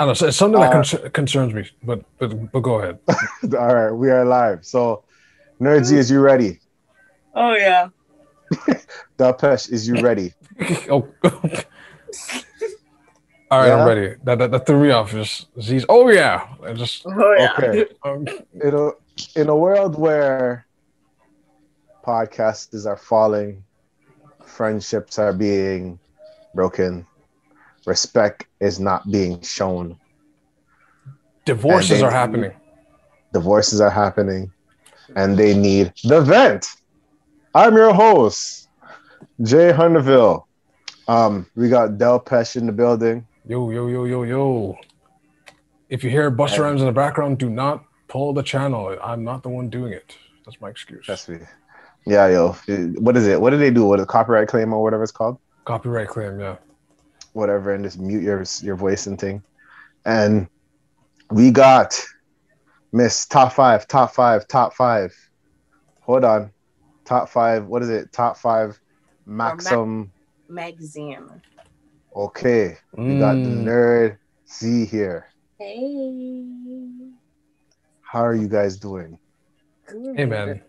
I don't know. It's something that Uh, con- concerns me, but but but go ahead. All right, we are live. So, Nerdsy, is you ready? Oh yeah. Dapesh, is you ready? oh. All right, Yeah? I'm ready. That, that, that threw me off. Just Z's. Oh yeah. I just Oh yeah. Okay. um, In a, in a world where podcasts are falling, friendships are being broken, respect is not being shown, divorces they- are happening. divorces are happening, and they need the vent. I'm your host, Jay Hunterville. Um, we got Del Pesh in the building. Yo yo yo yo yo. If you hear Busta. Rhymes in the background, do not pull the channel. I'm not the one doing it. That's my excuse. That's me. Yeah, yo. What is it? What do they do? What a copyright claim or whatever it's called? Copyright claim. Yeah. Whatever, and just mute your your voice and thing. And we got Miss Top Five, Top Five, Top Five. Hold on, Top Five. What is it? Top Five, Maxim. Magazine. Okay, we got the Mm. nerd Z here. Hey. How are you guys doing? Good. Hey man,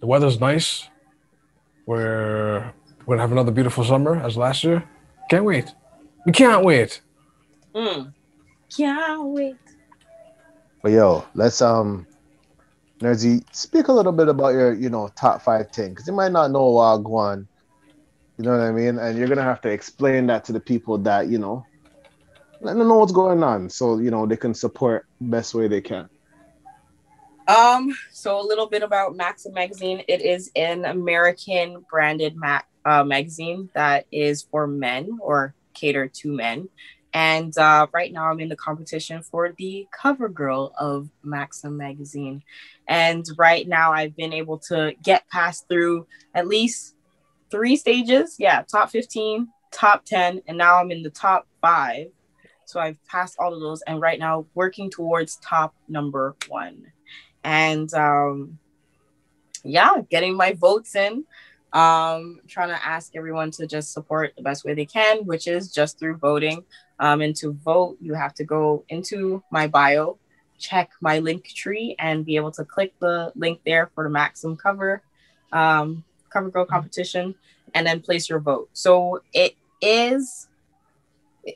the weather's nice. We're we're gonna have another beautiful summer as last year. Can't wait. We can't wait. Mm. Can't wait. But yo, let's um, Nerdsy, speak a little bit about your you know top five thing because you might not know Wagwan. You know what I mean? And you're gonna have to explain that to the people that you know, let them know what's going on, so you know they can support best way they can. Um, so a little bit about Maxim magazine. It is an American branded mag- uh, magazine that is for men or cater to men. And uh, right now, I'm in the competition for the cover girl of Maxim magazine. And right now, I've been able to get past through at least three stages. Yeah, top 15, top 10, and now I'm in the top five. So I've passed all of those, and right now, working towards top number one and um, yeah, getting my votes in. Um, trying to ask everyone to just support the best way they can, which is just through voting. Um, and to vote, you have to go into my bio, check my link tree, and be able to click the link there for the Maxim cover um, cover girl competition, and then place your vote. So it is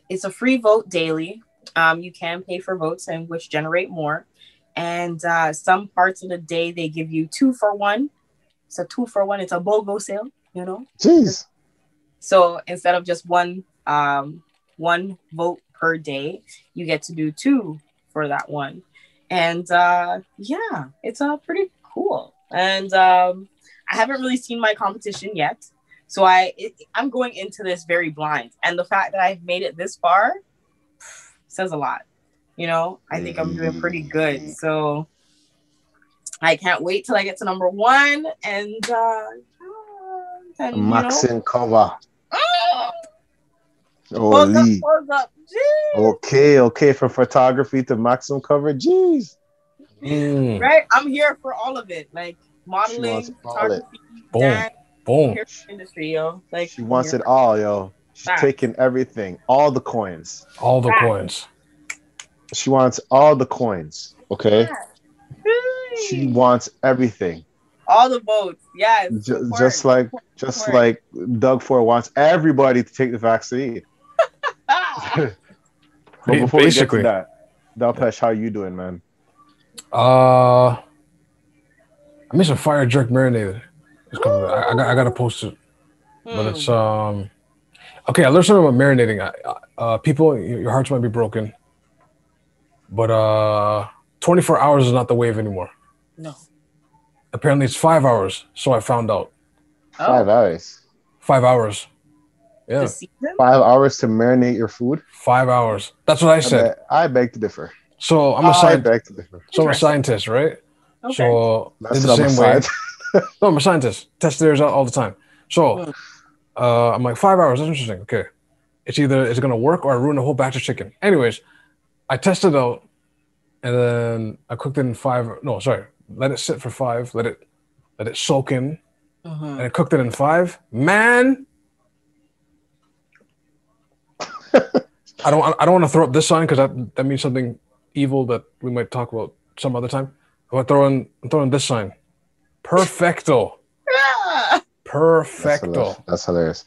it's a free vote daily. Um, you can pay for votes and which generate more and uh, some parts of the day they give you two for one. It's a two for one. It's a BOGO sale, you know. Jeez, So instead of just one um, one vote per day, you get to do two for that one. And uh, yeah, it's uh, pretty cool. And um, I haven't really seen my competition yet, so I it, I'm going into this very blind. And the fact that I've made it this far says a lot. You know, I think I'm doing pretty good. So I can't wait till I get to number one and uh, and you know, cover. Hold up, up. Okay, okay, from photography to Maxim cover. Jeez. Mm. Right? I'm here for all of it. Like modeling, wants it. photography, Boom. dance, Boom. industry, yo. Like She wants it all, yo. She's Facts. taking everything, all the coins. All the Facts. coins. She wants all the coins. Okay. She wants everything. all the votes. Yes. Ju- support. just like just Support. like Doug Ford wants everybody to take the vaccine. But Ba- before we get basically. to that, Dalpesh, how you doing, man? Uh, I made some fire jerk marinated. It's coming. I, I got I gotta post it, but it's Hmm. um. Okay, I learned something about marinating. I- Uh, people, your your hearts might be broken, but uh, 24 hours is not the wave anymore. No. Apparently, it's five hours. So I found out Five hours. five hours. Yeah. Five hours to marinate your food. five hours. That's what I I, said. I beg to differ. So I'm a I scientist. beg to differ. So I'm a scientist, right? Okay. So That's in the I'm same way. No, I'm a scientist. Test theirs out all the time. So Hmm. uh, I'm like five hours. That's interesting. Okay, it's either it's gonna work or I ruin a whole batch of chicken. Anyways, I tested out, and then I cooked it in five. No, sorry, let it sit for five. Let it let it soak in, Mhm. and I cooked it in five. Man, I don't I don't want to throw up this sign because that, that means something evil that we might talk about some other time. I'm gonna throw in I'm throwing this sign. Perfecto. Ah! That's Perfecto. hilarious. That's hilarious.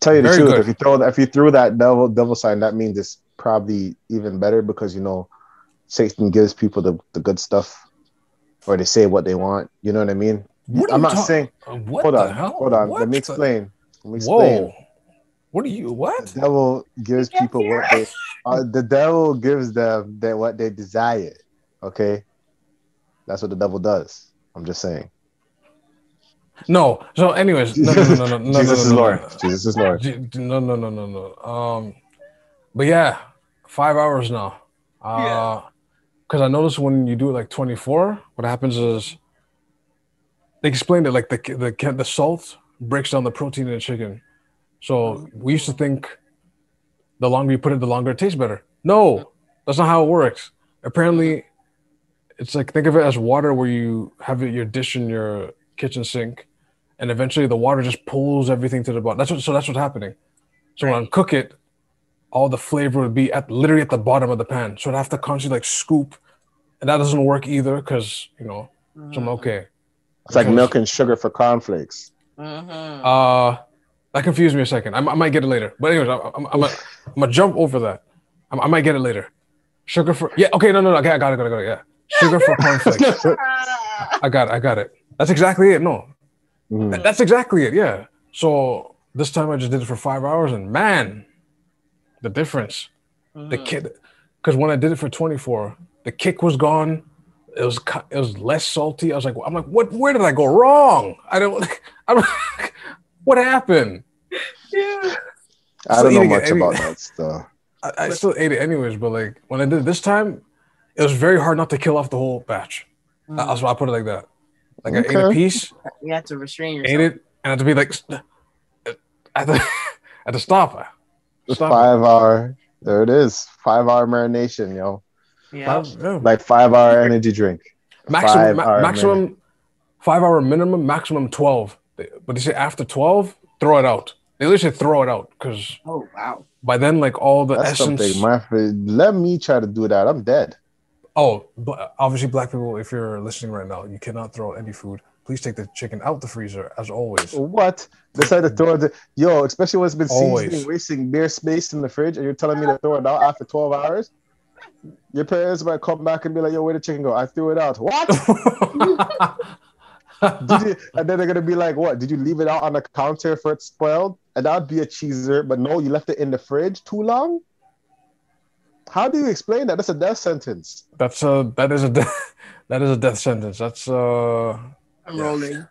Tell you the Very truth, good. if you throw if you threw that devil devil sign, that means it's probably even better because you know Satan gives people the, the good stuff, or they say what they want. You know what I mean? What I'm not talk- saying. What hold the on, hell? hold on. What Let me explain. Let me explain. Whoa. What are you what? The devil gives people what they. Uh, the devil gives them that what they desire. Okay, that's what the devil does. I'm just saying. No. So anyways, no no no no no no Jesus no, is no, no, Lord. no. Jesus is Lord. G- No, no, no, no, no. Um, but yeah, five hours now. Uh, Yeah. Because I noticed when you do it like 24, what happens is they explained it like the the the salt breaks down the protein in the chicken. So we used to think the longer you put it, the longer it tastes better. No, that's not how it works. Apparently, it's like think of it as water where you have your dish in your kitchen sink, and eventually the water just pulls everything to the bottom. That's what. So that's what's happening. So when I Right. cook it, all the flavor would be at literally at the bottom of the pan. So I'd have to constantly like scoop, and that doesn't work either because you know. So I'm okay. It's like milk and sugar for cornflakes. Mhm. Uh, that confused me a second. I, I might get it later. But anyways, I'm, I'm, I'm, gonna, I'm gonna jump over that. I, I might get it later. Sugar for yeah. Okay, no, no, no. Okay, I got it. Got it. Got it. Yeah. Sugar for cornflakes. Ah. I got it. I got it. That's exactly it. No, Mm. That- That's exactly it. Yeah. So this time I just did it for five hours, and man, the difference. The Mhm. kid, because when I did it for 24, the kick was gone. It was it was less salty. I was like, I'm like, what? Where did I go wrong? I don't. I don't. what happened? Yeah. I don't know much any- about that stuff. I, I still ate it anyways, but like when I did it this time, it was very hard not to kill off the whole batch. Mm. That's why I put it like that. Like I ate a piece, You have to restrain yourself. ate it, and I had to be like, I had to, I had to stop. Stop it. Five hour. There it is. Five hour marination, yo. Yeah. Five- yeah. Like five hour energy drink. maximum Five ma- hour maximum five hour minimum maximum 12 but they say after 12 throw it out they literally say throw it out because Oh wow. by then like all the That's essence something. My friend, let me try to do that. I'm dead. oh but obviously black people if you're listening right now you cannot throw any food please take the chicken out the freezer as always What? Decide to throw it. Yo, especially when it's been Always. wasting bare space in the fridge, and you're telling me to throw it out after 12 hours. Your parents might come back and be like, "Yo, where the chicken go? I threw it out." What? Did you, and then they're gonna be like, "What? Did you leave it out on the counter for it spoiled?" And that'd be a cheeser, but no, you left it in the fridge too long. How do you explain that? That's a death sentence. that's a that is a death that is a death sentence that's uh I'm Yeah. rolling.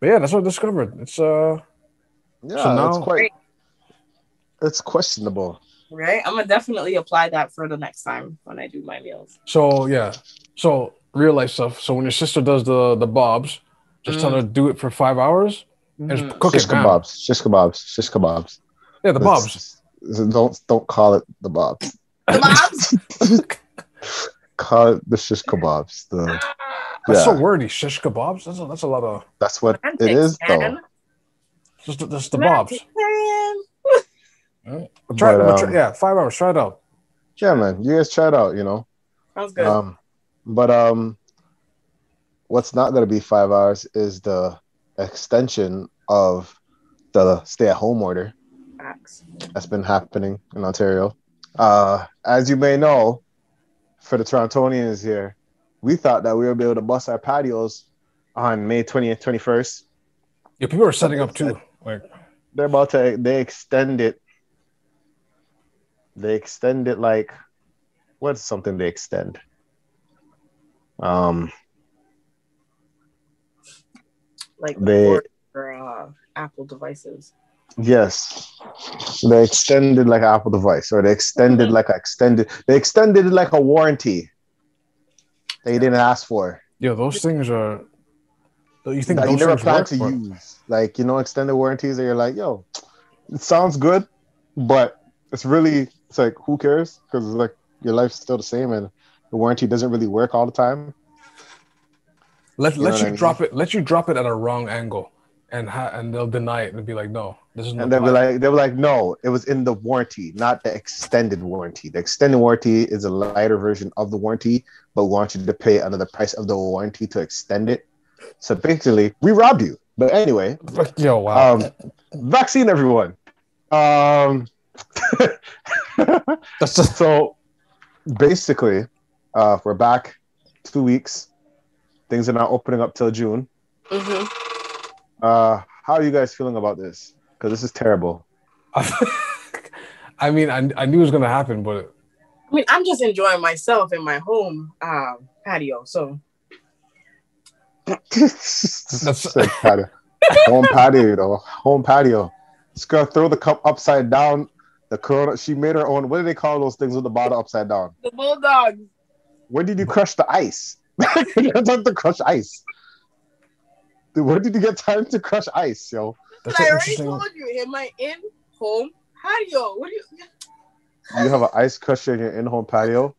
but yeah that's what I discovered it's uh Yeah, So it's now- quite. It's questionable. Right? I'm gonna definitely apply that for the next time when I do my meals. So yeah, so real life stuff. So when your sister does the the bobs, just tell her to do it for five hours and just cook shish it. Bam. kebabs. Shish kebabs. Shish kebabs. Yeah, the bobs. Let's- Don't don't call it the bobs. The bobs. Call it the shish kebabs. The That's so wordy. Shish kebabs. That's a, that's a lot of that's what it Semantics, is though. man. just the, just the bobs. Semantics, man. Try it. But, but try- um, yeah, five hours. Try it out. Yeah, man. You guys try it out. You know. Sounds good. Um, but um, what's not gonna be five hours is the extension of the stay-at-home order. Facts. that's been happening in Ontario. Uh, as you may know, for the Torontonians here, we thought that we would be able to bust our patios on May 20th, 21st. Yeah, people are setting up too. Like They're about to, they extend it. They extend it like, what's something they extend? Um, Like they, for uh, Apple devices. yes, they extended like an Apple device, or they extended like a extended, they extended like a warranty they didn't ask for. yeah, those things are. You think that you never plan to but- use. Like, you know, extended warranties that you're like, yo, it sounds good, but it's really, it's like, who cares? Because it's like your life's still the same and the warranty doesn't really work all the time. Let You let you I mean? drop it. Let you drop it at a wrong angle, and ha- and they'll deny it and be like, no, And they'll be not like, they were like, no, it was in the warranty, not the extended warranty. The extended warranty is a lighter version of the warranty, but we want you to pay under the price of the warranty to extend it. So basically, we robbed you. But anyway, yo wow. um, vaccine everyone. Um, That's just, so basically, uh, we're back two weeks. Things are not opening up till June. hmm Uh, how are you guys feeling about this? Because this is terrible. I mean, I, I knew it was gonna happen, but I mean, I'm just enjoying myself in my home um, patio. So That's like patio. home patio, you know, home patio. Just gonna throw the cup upside down. The corona. She made her own. What do they call those things with the bottle upside down? the bulldogs. Where did you crush the ice? you had time to crush ice. Dude, where did you get time to crush ice, yo? That's I already interesting. told you in my in home patio. What do you? You have an ice crusher in your in-home patio.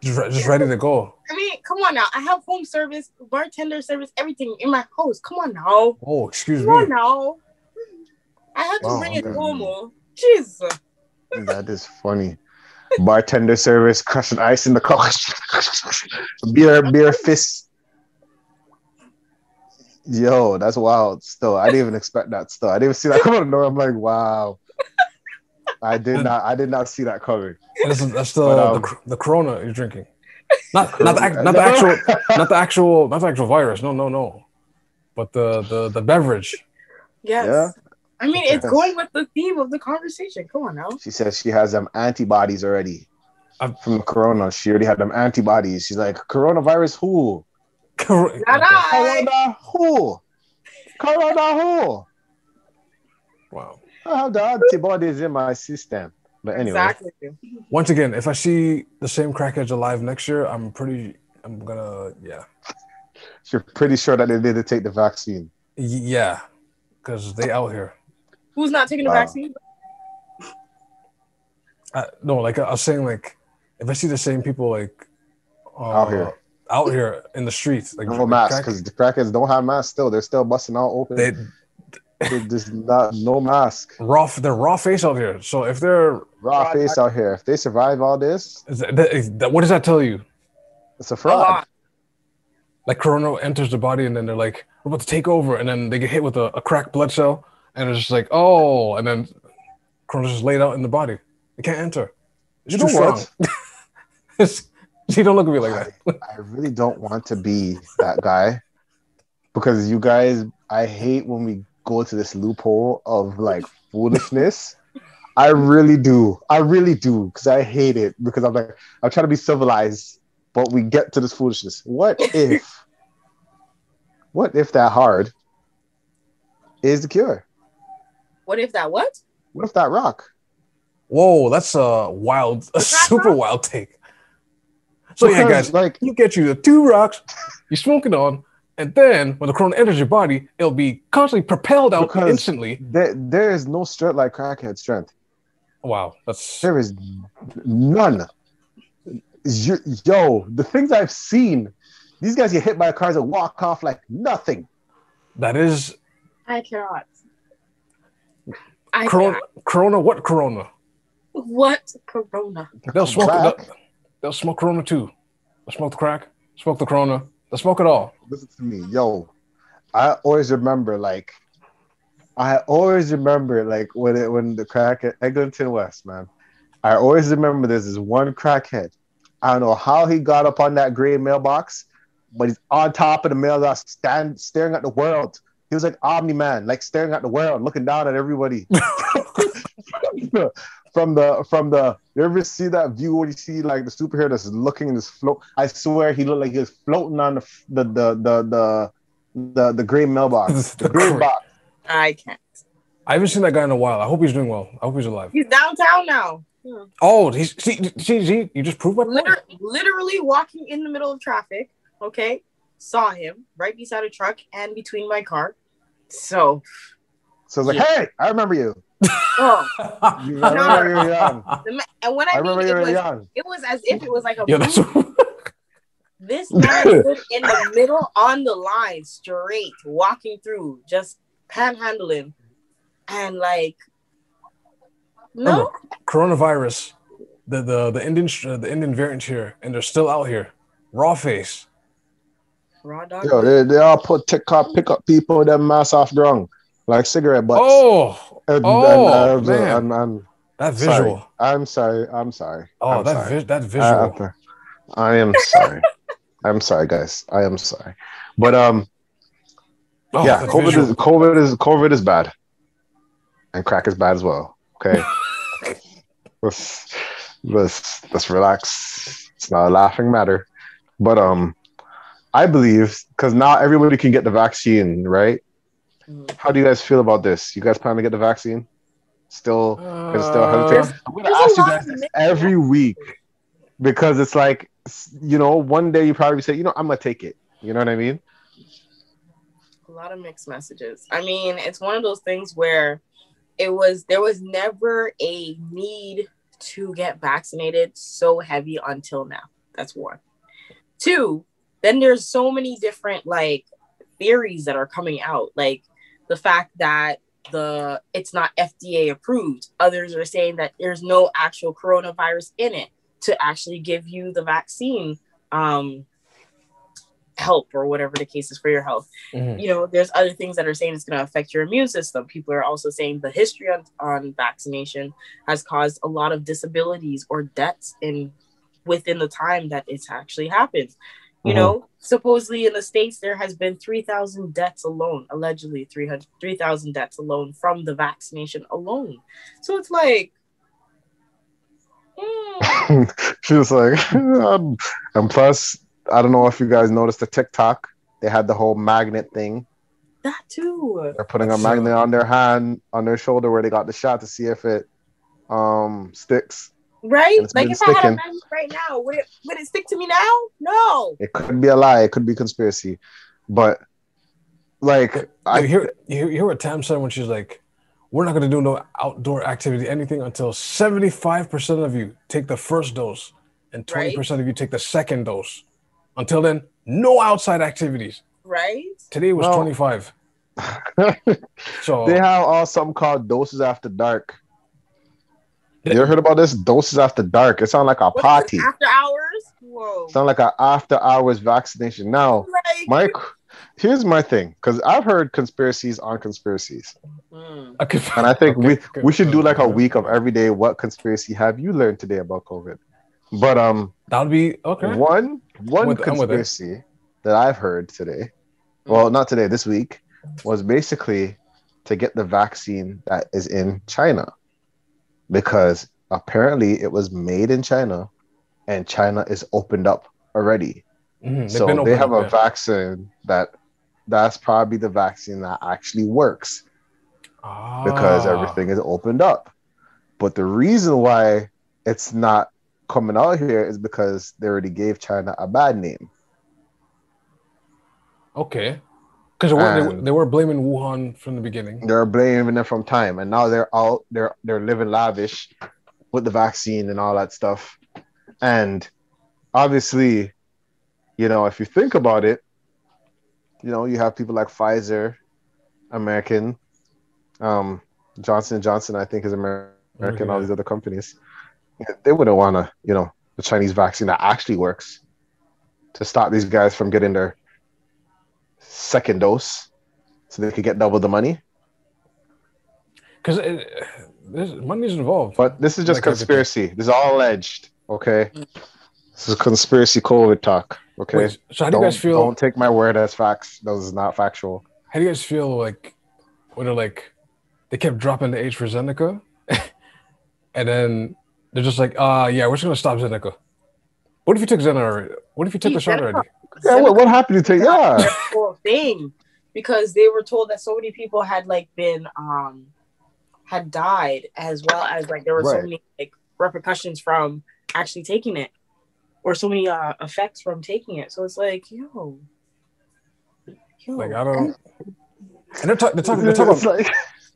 Just, re- just ready to go. I mean, come on now. I have home service, bartender service, everything in my house. Come on now. Oh, excuse me. Come on now. I have to Wow, bring it okay. home. oh. Jeez. That is funny. Bartender service, crushing ice in the car. beer, beer fist. Yo, that's wild. Still, I didn't even expect that. Still, I didn't even see that coming. No, I'm like, wow. I did not. I did not see that coming. That's, that's the, But, um, the the Corona you're drinking. Not not the, not the actual not the actual not the actual virus. No no no. But the the the beverage. Yes. Yeah. I mean, it's going with the theme of the conversation. Come on now. She says she has them antibodies already I'm- from the corona. She already had them antibodies. She's like, coronavirus who? Cor- Not I. Corona who? Corona who? Wow. I have the antibodies in my system. But anyway, Exactly. Once again, if I see the same crackheads alive next year, I'm pretty. I'm gonna yeah you're pretty sure that they didn't take the vaccine. Y- yeah, because they out here. Who's not taking the Wow. vaccine? Uh, no, like I was saying, like if I see the same people like uh, Out here. Out here in the streets, like No like mask crack- because the crackheads don't have masks still. They're still busting out open. they They're not no mask. raw they're raw face out here. So if they're Raw face out here. If they survive all this, is that, is that- what does that tell you? it's a A fraud. lot. Like Corona enters the body, and then they're like, "We're about to take over," and then they get hit with a, a cracked blood cell, and it's just like, "Oh," and then Corona's just laid out in the body. It can't enter. It's You know strong. what? It's- you don't look at me like that. I really don't want to be that guy because you guys, I hate when we go to this loophole of like foolishness. I really do. I really do because I hate it because I'm like, I'm trying to be civilized, but we get to this foolishness. What if, what if that hard is the cure? What if that what? What if that rock? Whoa, that's a wild, a super rock? wild take. So yeah, guys, like you get you the two rocks, you smoke it on, and then when the corona enters your body, it'll be constantly propelled out Because- instantly. there, there is no strength like crackhead strength. Wow, that's There is none. You, yo, the things I've seen, these guys get hit by cars and walk off like nothing. that is I cannot. I corona. cannot. Corona, what corona? What corona? They'll smoke. Crack. They'll, smoke corona too. They'll smoke the crack. Smoke the corona. They'll smoke it all. Listen to me, yo. I always remember, like, I always remember, like, when it when the crack at Eglinton West, man. I always remember there's this one crackhead. I don't know how he got up on that gray mailbox, but he's on top of the mailbox, stand staring at the world. He was like Omni Man, like staring at the world, looking down at everybody. from the from the you ever see that view where you see like the superhero that's looking in this float? I swear he looked like he was floating on the the the the the the, the gray mailbox, the The green box. I can't. I haven't seen that guy in a while. I hope he's doing well. I hope he's alive. He's downtown now. Hmm. Oh, he's see, see, see you just proved my point. Liter- literally walking in the middle of traffic. Okay, saw him right beside a truck and between my car. So, So I was like, hey, I remember you. Oh, You- I remember you were young. the ma- and when I, I remember mean, you it were was, young. it was as if it was like a Yeah, that's. This man stood in the middle on the line, straight, walking through, just panhandling. and like no, coronavirus, the the the Indian uh, the Indian variant here, and they're still out here. Raw face. raw dog. Yo, they, they all put TikTok pick up people with them mask off ground like cigarette butts. Oh, And- oh, and, uh, man. and- and- that sorry. visual. I'm sorry. I'm sorry. Oh, I'm that sorry. vi- that visual. I am sorry. I'm sorry, guys. I am sorry. But um, oh, yeah, COVID visual. is COVID is COVID is bad, and crack is bad as well. Okay, let's let's let's relax. It's not a laughing matter, but um, I believe because now everybody can get the vaccine, right? How do you guys feel about this? You guys plan to get the vaccine? Still, it's still Uh, hesitant. I'm gonna ask you guys this every week because it's like, you know, one day you probably say, you know, I'm gonna take it. You know what I mean? a lot of mixed messages. I mean, it's one of those things where it was there was never a need to get vaccinated so heavy until now. That's one. Two, then there's so many different like theories that are coming out, like the fact that the it's not FDA approved. Others are saying that there's no actual coronavirus in it to actually give you the vaccine um help or whatever the case is for your health mhm. you know, there's other things that are saying it's going to affect your immune system. People are also saying the history on, on vaccination has caused a lot of disabilities or deaths in within the time that it's actually happened. You Mhm. know, supposedly in the states there has been 3,000 deaths alone, allegedly 300 3,000 deaths alone from the vaccination alone. So it's like mm, she was like, um, and plus, I don't know if you guys noticed the TikTok. They had the whole magnet thing. that too. They're putting a magnet true. on their hand, on their shoulder where they got the shot to see if it um sticks. Right? It's Like been if I had a sticking. magnet right now, would it would it stick to me now? No. It could be a lie. It could be conspiracy, but like You I hear you hear- you hear what Tam said when she's like, "We're not going to do no outdoor activity, anything until seventy five percent of you take the first dose and twenty percent of you take the second dose. Until then, no outside activities. Right? Today was Well- twenty five. So they have all something called doses after dark. Yeah. You ever heard about this? Doses after dark. It sounds like a What is it, party. After hours? Whoa. Sound like an after hours vaccination. Now, Like, Mike, here's my thing, because I've heard conspiracies on conspiracies, Mm. I and I think Okay, we good, we should do like a week of every day. What conspiracy have you learned today about COVID? But um, that would be okay. one one with- I'm with it. conspiracy that I've heard today, well, not today, this week, was basically to get the vaccine that is in China, because apparently it was made in China, and China is opened up already. Mhm, so they have a vaccine that that's probably the vaccine that actually works because Ah. everything is opened up. But the reason why it's not coming out here is because they already gave China a bad name. Okay. Because they, were- they, were blaming Wuhan from the beginning. They're blaming them from time, and now they're out. They're they're living lavish with the vaccine and all that stuff. And obviously, you know, if you think about it, you know, you have people like Pfizer, American, um, Johnson Johnson. I think is Amer- American. All Yeah. these other companies, they wouldn't want to, you know, the Chinese vaccine that actually works to stop these guys from getting their second dose, so they could get double the money. Because there's money's involved. But this is just Like conspiracy. This is all alleged. Okay. This is conspiracy COVID talk. Okay. Wait, so how do you don't, guys feel? don't take my word as facts. Those is not factual. How do you guys feel like when they're like they kept dropping the age for Zeneca, and then they're just like, ah, yeah, we're just gonna stop Zeneca. What if you took Zeneca already? What if you took the shot already? Yeah, what, what happened to take? Yeah. That whole thing because they were told that so many people had like been um had died as well as like there were so many like repercussions from actually taking it or so many uh effects from taking it so it's like yo yo Like I don't. And they're, talk, they're talking. They're talking. About,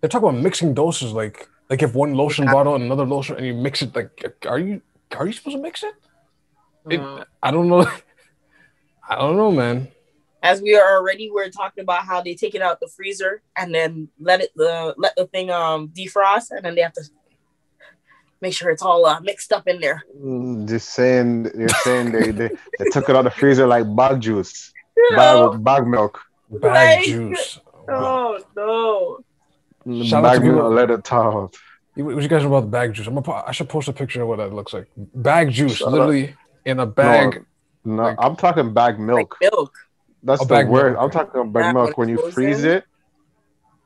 they're talking about mixing doses. Like like if one lotion bottle and another lotion, and you mix it. Like, are you are you supposed to mix it? It- Mm. I don't know. I don't know, man. as we are already we're talking about how they take it out the freezer and then let it the let the thing um defrost and then they have to make sure it's all uh, mixed up in there. Mm, Just saying, you're saying they, they, they took it out the freezer like bag juice, You bag, know? bag milk, Bag Right. juice. Oh no. Shout out bag to people- milk, let it out. What you guys know about the bag juice? I'm gonna, I should post a picture of what that looks like. Bag juice, Shut up. literally in a bag. No, Like- I'm talking bag milk. Like milk. That's Oh, the bag word. milk, I'm talking about bag milk when you freeze in? it.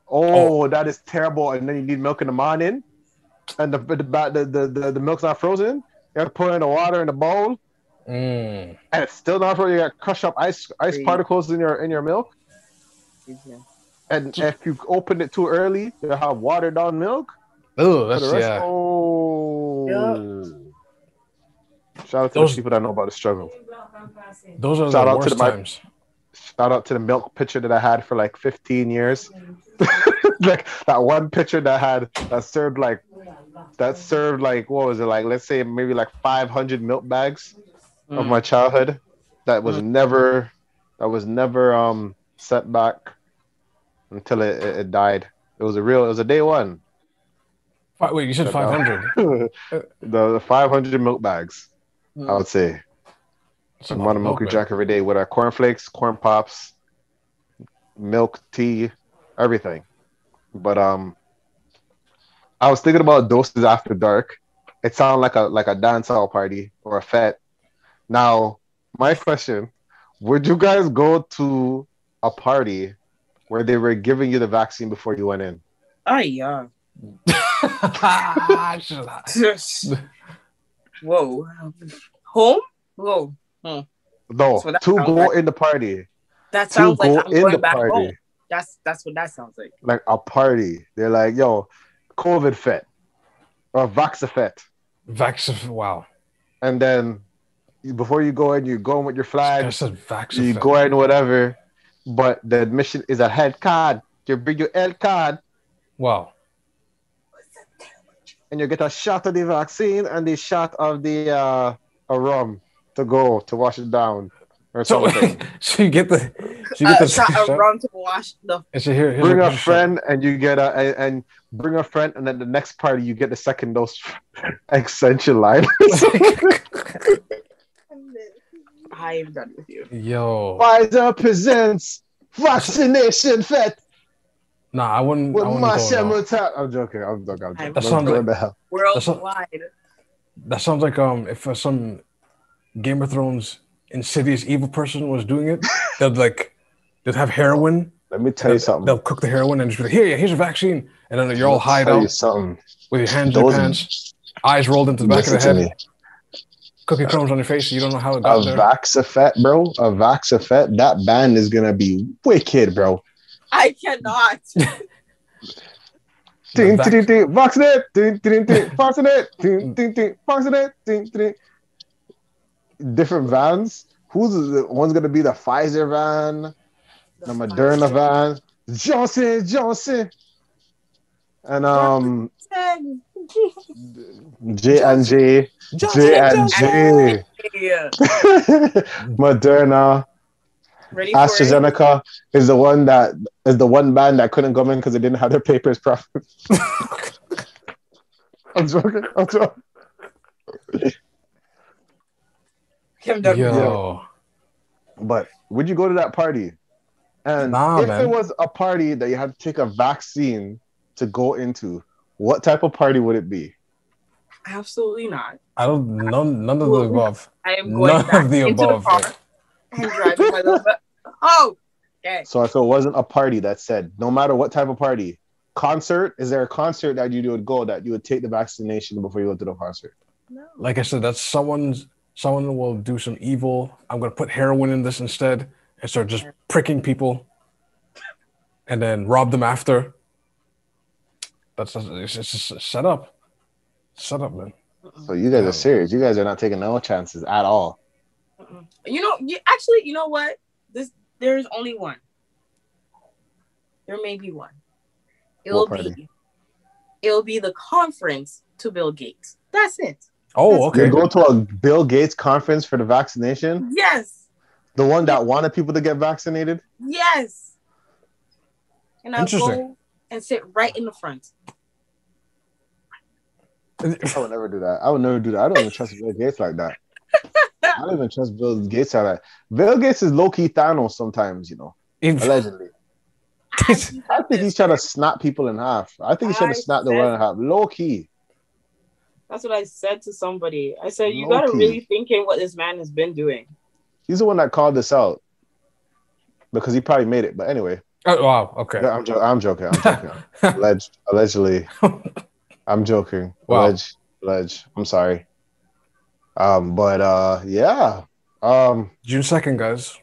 Oh, that is terrible. And then you need milk in the morning, and the the the the, the, the milk's not frozen. You have to put in the water in the bowl, Mm. and it's still not frozen. You got crushed up ice ice Crazy. particles in your in your milk. And if you open it too early, you have watered down milk. Oh, that's the rest, yeah. oh. Shout out to Those- the people that know about the struggle. Those are Shout the out to worst the mar- times. Shout out to the milk pitcher that I had for like 15 years. like that one pitcher that had that served like that served like what was it like let's say maybe like 500 milk bags of Mm. my childhood that was Mm. never that was never um set back until it, it, it died it was a real it was a day one Wait, you said 500. the, the 500 milk bags i would say That's a the lot amount of milk we man. every day with our cornflakes corn pops milk tea everything but um i was thinking about doses after dark it sounded like a like a dance hall party or a fete now my question would you guys go to a party where they were giving you the vaccine before you went in Oh yeah. Whoa. Home? Whoa. no That's what to go like. in the party That to sounds like go I'm in going the back party home. That's that's what that sounds like. like a party they're like yo covid fet or vaxafet Vax. Wow. and then before you go in, you go in with your I flag, said Vax. you go in whatever, but the admission is a head card. You bring your head card, Wow. and you get a shot of the vaccine and the shot of the uh, a rum to go to wash it down or So, something. so you get the. So you get Uh, the. shot of rum to wash the And so here, bring a here's shot. friend, and you get a and, and bring a friend, and then the next party you get the second dose extension line. I am done with you. Yo. Pfizer presents vaccination fet Nah, I wouldn't. with I wouldn't Marcia go, no. Mutat. I'm joking. I'm joking. I'm joking. That sounds Go like- to hell. Worldwide. That sounds like um if uh, some Game of Thrones insidious evil person was doing it, they'd like they'd have heroin. Let me tell you something. They'll cook the heroin and just be like, here, yeah, here's a vaccine, and then you're all Let me hide tell you something. with your hands in your Those- pants, eyes rolled into the back of Listen the head, me. cookie crumbs on your face. You don't know how it got A got there. Vaxafet, bro. A Vaxafet. That band is gonna be wicked, bro. I cannot. Ding, Vax- ding, ding, vaccinate. Ding, ding, ding, vaccinate. Ding, ding, ding, vaccinate. Ding, ding. Different vans. Who's the one's gonna be the Pfizer van, the Moderna van, Johnson Johnson, and um J and J, J and J, Moderna. Ready for it? AstraZeneca is the one that is the one band that couldn't come in because they didn't have their papers proper. I'm joking. I'm joking. I'm done with you. Yo, But would you go to that party? And Nah, if man. it was a party that you had to take a vaccine to go into, what type of party would it be? Absolutely not. I don't none none of the above. I am going None back of the into above. the car and driving my little. Oh, okay. So if it wasn't a party that said, no matter what type of party, concert, is there a concert that you would go that you would take the vaccination before you go to the concert? No. Like I said, that's someone's someone will do some evil. I'm gonna put heroin in this instead and start just pricking people, and then rob them after. That's it's, it's just set up, set up, man. So you guys are serious. You guys are not taking no chances at all. Mm-mm. You know, you, actually, you know what? This there's only one. There may be one. It'll party? be. It'll be the conference to Bill Gates. That's it. Oh, That's okay. You go to a Bill Gates conference for the vaccination. Yes. The one that wanted people to get vaccinated. Yes. And I'll Interesting. go and sit right in the front. I would never do that. I would never do that. I don't even trust Bill Gates like that. I don't even trust Bill Gates like that. Bill Gates is low key Thanos sometimes, you know, Even- allegedly. I think he's trying to snap people in half. I think he's trying to I snap the world in half. Low key. That's what I said to somebody. I said, you gotta really think in what this man has been doing. He's the one that called this out because he probably made it. But anyway, Oh, wow. Okay. I'm, jo- I'm joking. I'm joking. Alleged, allegedly. I'm joking. Wow. Alleged, alleged. I'm sorry. Um, but uh, yeah. Um, June second, guys,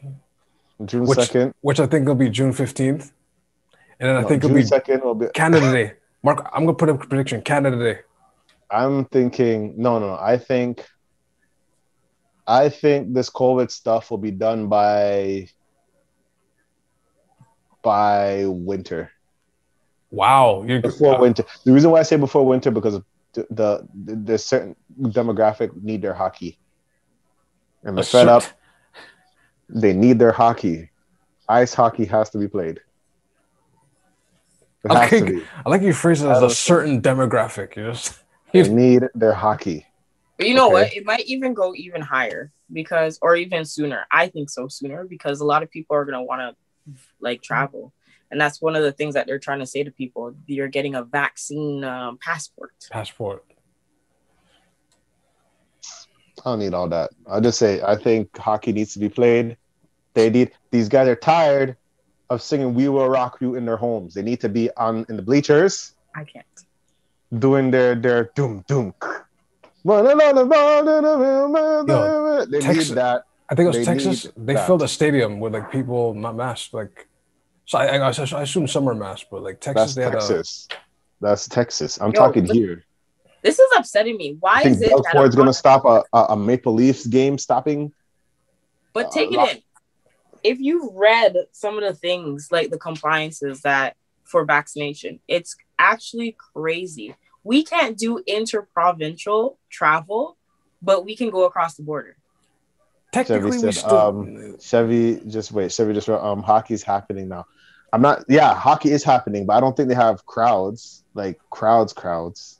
June Which- second. which I think will be June fifteenth, and then I no, think June it'll be second will be. Canada Day. Mark, I'm gonna put a prediction. Canada Day. I'm thinking. No, no, no. I think. I think this COVID stuff will be done by. By winter. Wow. You're, before winter. The reason why I say before winter because the, the there's certain demographic need their hockey, and they're fed up. They need their hockey. Ice hockey has to be played. It has Okay. to be. I like you phrase it as a certain demographic. You just They need their hockey. But you know Okay. what? It might even go even higher because, or even sooner. I think so sooner because a lot of people are gonna want to like travel, and that's one of the things that they're trying to say to people. You're getting a vaccine um, passport. passport. I don't need all that. I'll just say I think hockey needs to be played. They need these guys are tired of singing "We Will Rock You" in their homes. They need to be on in the bleachers I can't. doing their their doom doom. They Texas- need that. I think it was They Texas. They that. filled a stadium with like people not masked. Like, so I, I, I assume summer are masked, but like That's Texas, they had a Texas. That's Texas. I'm Yo, talking but- here. This is upsetting me. Why is it? Doug that Ford's a- going to stop a, a, a Maple Leafs game stopping. But take Uh, it in. If you've read some of the things like the compliances that for vaccination, it's actually crazy. We can't do interprovincial travel, but we can go across the border. technically Chevy we said, still. um, Chevy, just wait. Chevy just wrote, um, hockey's happening now. I'm not. Yeah, hockey is happening, but I don't think they have crowds like crowds, crowds,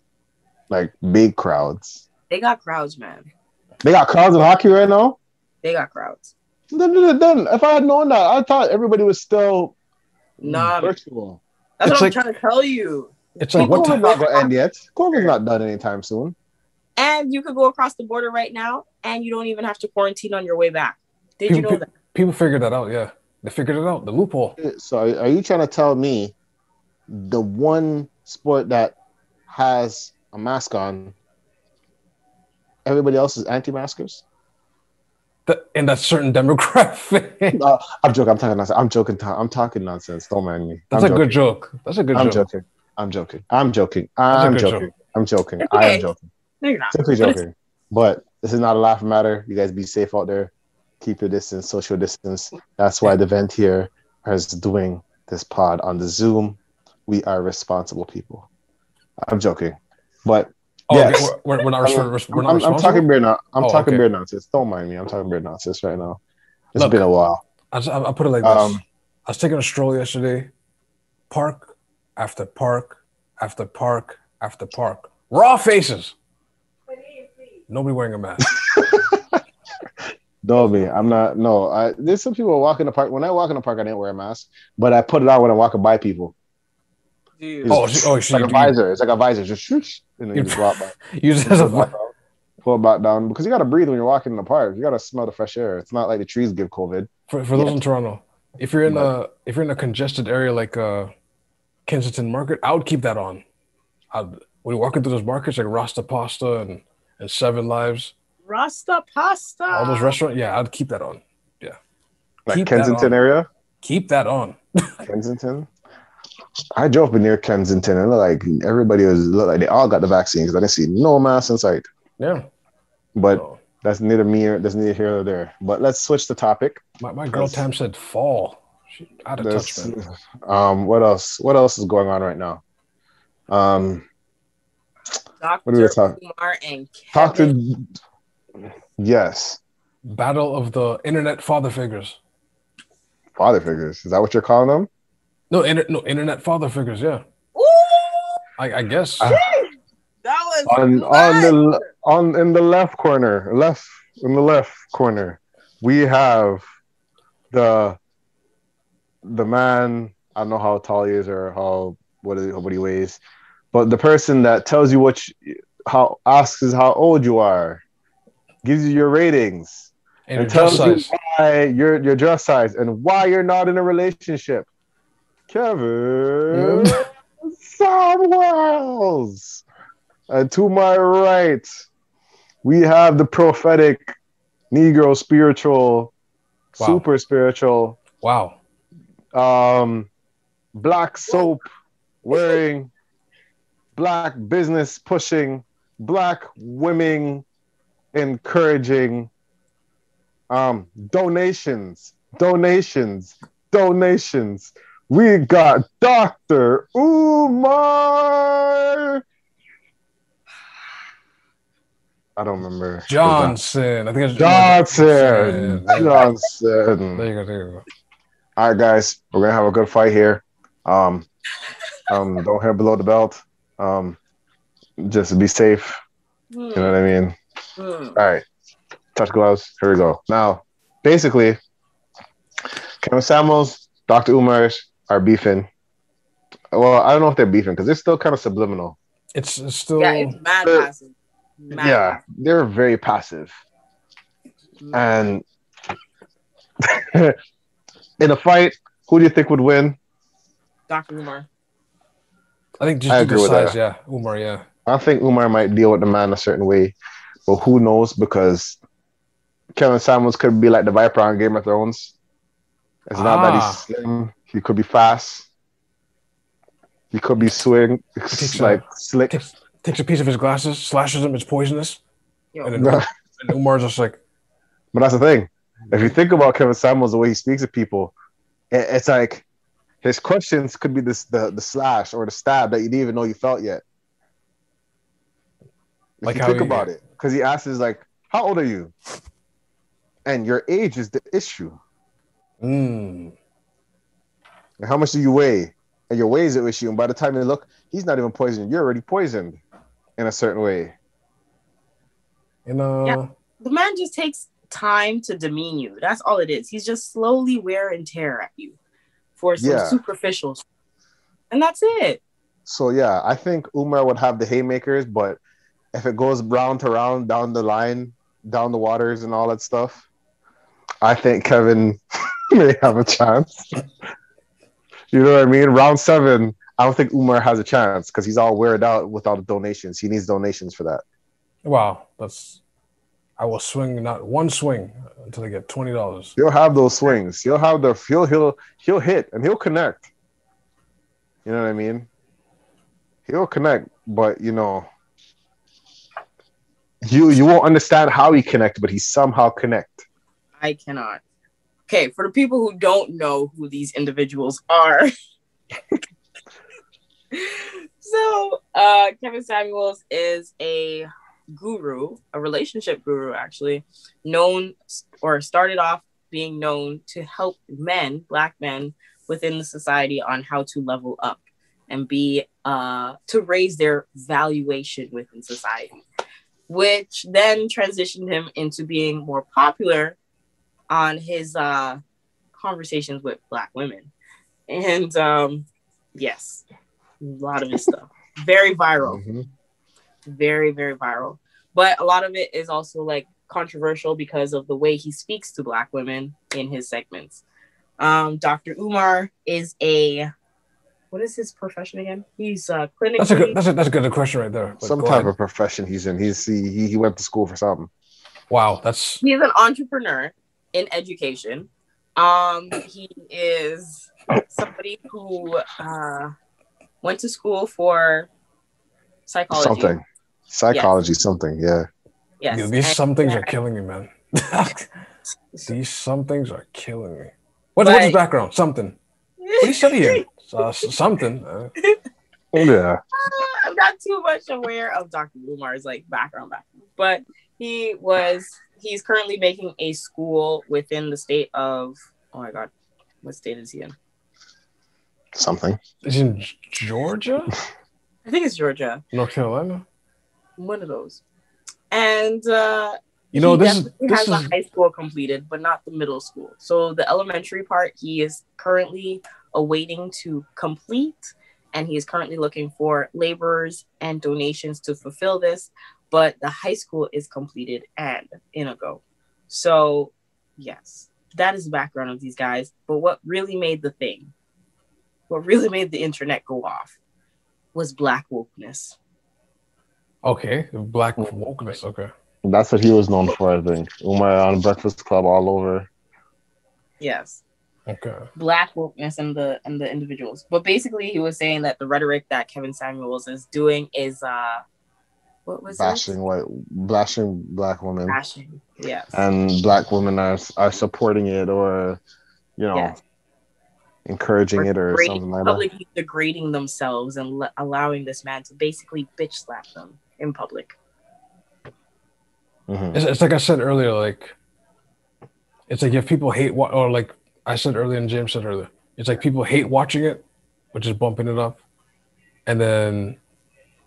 like big crowds. They got crowds, man. They got crowds in hockey right now. They got crowds. Then, then, then, if I had known that, I thought everybody was still Nah, virtual. that's It's what like- I'm trying to tell you. it's like Well, what time? not going to end yet. COVID's not done anytime soon. And you could go across the border right now, and you don't even have to quarantine on your way back. Did you know that? people figured that out. Yeah, they figured it out. The loophole. So, are are you trying to tell me the one sport that has a mask on, everybody else is anti-maskers? The, in that certain demographic. Uh, I'm joking. I'm talking nonsense. I'm joking. I'm talking nonsense. Don't mind me. That's I'm a joking. good joke. That's a good joke. I'm joke. joking. I'm joking. I'm joking. a I'm joking. joke. I'm joking. It's I am joking. No, you're not. Simply But joking. But this is not a laugh matter. You guys be safe out there. Keep your distance, social distance. That's why the vent here is doing this pod on the Zoom. We are responsible people. I'm joking. But Oh, Yes. okay, we're, we're, we're not, I'm- we're, we're not I'm, I'm talking beer now. I'm Oh, talking okay. beer nonsense. Don't mind me. I'm talking beer nonsense right now. It's Look, been a while. I, just, I, I put it like this. Um, I was taking a stroll yesterday. Park after park after park after park. Raw faces. Nobody wearing a mask. Don't. I'm not. No. I, there's some people walking the park. When I walk in the park, I didn't wear a mask, but I put it on when I'm walking by people. Dude. Oh, so- oh, It's like a visor. It's like a visor. Just shoosh, and then you You- just walk by. you use it as a Pull it back down. Pull it back down because you got to breathe when you're walking in the park. You got to smell the fresh air. It's not like the trees give COVID. for, for those Yeah. in Toronto. If you're in But- a if you're in a congested area like uh, Kensington Market, I would keep that on. I'd, when you walk into those markets like Rasta Pasta and, and Seven Lives, Rasta pasta. all those restaurants, yeah, I'd keep that on. Yeah. Like Keep Kensington area. Keep that on. Kensington. I drove near Kensington and like everybody was looked like they all got the vaccines. I didn't see no mask in sight. Yeah. But So, that's neither me or that's neither here nor there. But let's switch the topic. my, my girl That's- Tam said fall. She out of touch, man. um, what else? What else is going on right now? Um, What are we Dr. talking- Umar and talk to. Yes, battle of the internet father figures. Father figures. Is that what you're calling them? No, inter- no internet father figures. Yeah, Ooh, I, I guess. Ah. that was On on the on in the left corner, left in the left corner, we have the the man. I don't know how tall he is or how what he, what he weighs, but the person that tells you what you, how asks is how old you are, gives you your ratings, and and tells you why your your dress size and why you're not in a relationship. Kevin Samuels. And to my right, we have the prophetic Negro spiritual, Wow. super spiritual, Wow. um, black soap wearing, black business pushing, black women encouraging, um, donations, donations, donations. We got Dr. Umar. I don't remember. Johnson. I think it's Johnson. Johnson. There you go. There you go. All right, guys, we're gonna have a good fight here. Um, um, don't hit below the belt. Um, just be safe. You know what I mean? Hmm. All right, touch gloves. Here we go. Now, basically, Kevin Samuels, Dr. Umars are beefing. Well, I don't know if they're beefing because they're still kind of subliminal. It's, it's still. Yeah, it's mad Uh, passive. Mad Yeah, they're very passive. passive. And in a fight, who do you think would win? Dr. Umar. I think just I due agree to with size. that. Yeah, Umar. Yeah. I think Umar might deal with the man a certain way, but who knows? Because Kevin Samuels could be like the Viper on Game of Thrones. It's not that Ah. he's slim; he could be fast. He could be swing, takes like slick. Takes, takes a piece of his glasses, slashes him. It's poisonous. Yo, And then and Umar's just like, But that's the thing. If you think about Kevin Samuels, the way he speaks to people, it- it's like his questions could be this the, the slash or the stab that you didn't even know you felt yet. If Like you how think he- about it, because he asks is like, "How old are you?" And your age is the issue. mm, And how much do you weigh? And your weight is the issue. And by the time they look, he's not even poisoned. You're already poisoned in a certain way. you know. Yeah. the man just takes time to demean you. That's all it is. He's just slowly wear and tear at you for some Yeah. superficial, and that's it. So yeah, I think Umar would have the haymakers, but if it goes round to round down the line, down the waters and all that stuff, I think Kevin may have a chance. you know what I mean? Round seven, I don't think Umar has a chance because he's all wearied out with all the donations. He needs donations for that. Wow, that's. I will swing not one swing until I get twenty dollars. He'll have those swings. He'll have the he'll he'll he'll hit and he'll connect. You know what I mean? He'll connect, but you know, you you won't understand how he connect, but he somehow connect. I cannot. Okay, for the people who don't know who these individuals are. so, uh, Kevin Samuels is a guru, a relationship guru, actually, known or started off being known to help men, black men within the society on how to level up and be, uh, to raise their valuation within society, which then transitioned him into being more popular on his uh conversations with black women. And um yes a lot of his stuff. Very viral. Mhm. very very viral. But a lot of it is also like controversial because of the way he speaks to black women in his segments. Um dr umar is a what is his profession again he's uh clinically That's a good. That's a that's a good question right there. but Some type ahead. of profession he's in. He's he, he he went to school for something. Wow, that's he's an entrepreneur in education. Um, he is somebody who uh, went to school for psychology. Something. Psychology, something, yeah. Yes. Dude, these and- some things are killing me, man. these some things are killing me. What, what's his background? Something. What are you studying? Uh, something. Uh, Yeah. I'm not too much aware of Dr. Umar's like background background, but he was he's currently making a school within the state of oh my god, what state is he in? Something. Is he in Georgia? I think it's Georgia. North Carolina? One of those. And uh You know, he this is this has is a high school completed, but not the middle school. So the elementary part he is currently awaiting to complete, and he is currently looking for laborers and donations to fulfill this. But the high school is completed and in a go. So yes, that is the background of these guys. But what really made the thing, what really made the internet go off, was black wokeness. okay. Black wokeness. Okay. That's what he was known for, I think. Umar on Breakfast Club all over. Yes. Okay. black wokeness and the and the individuals. But basically he was saying that the rhetoric that Kevin Samuels is doing is uh what was Bashing white bashing black women. Bashing. Yes. And black women are are supporting it or you know Yes. encouraging it or degrading- something like that. publicly degrading themselves and le- allowing this man to basically bitch slap them in public. Mhm. It's, it's like I said earlier, like it's like if people hate what or like I said earlier and James said earlier, it's like people hate watching it, which is bumping it up. And then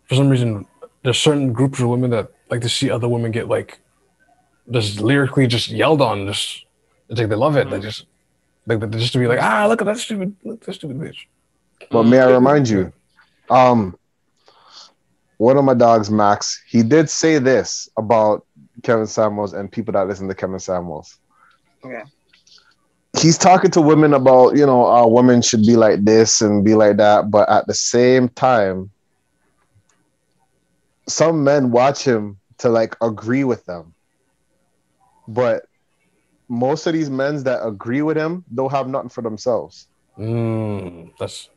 for some reason there's certain groups of women that like to see other women get like just lyrically just yelled on. Just it's like they love it. They just like they just to be like, ah, look at that stupid look at that stupid bitch. But may I remind you, um, one of my dogs, Max, he did say this about Kevin Samuels and people that listen to Kevin Samuels. Okay. He's talking to women about, you know, uh, women should be like this and be like that, but at the same time, some men watch him to like agree with them. But most of these men that agree with him don't have nothing for themselves. Mm, that's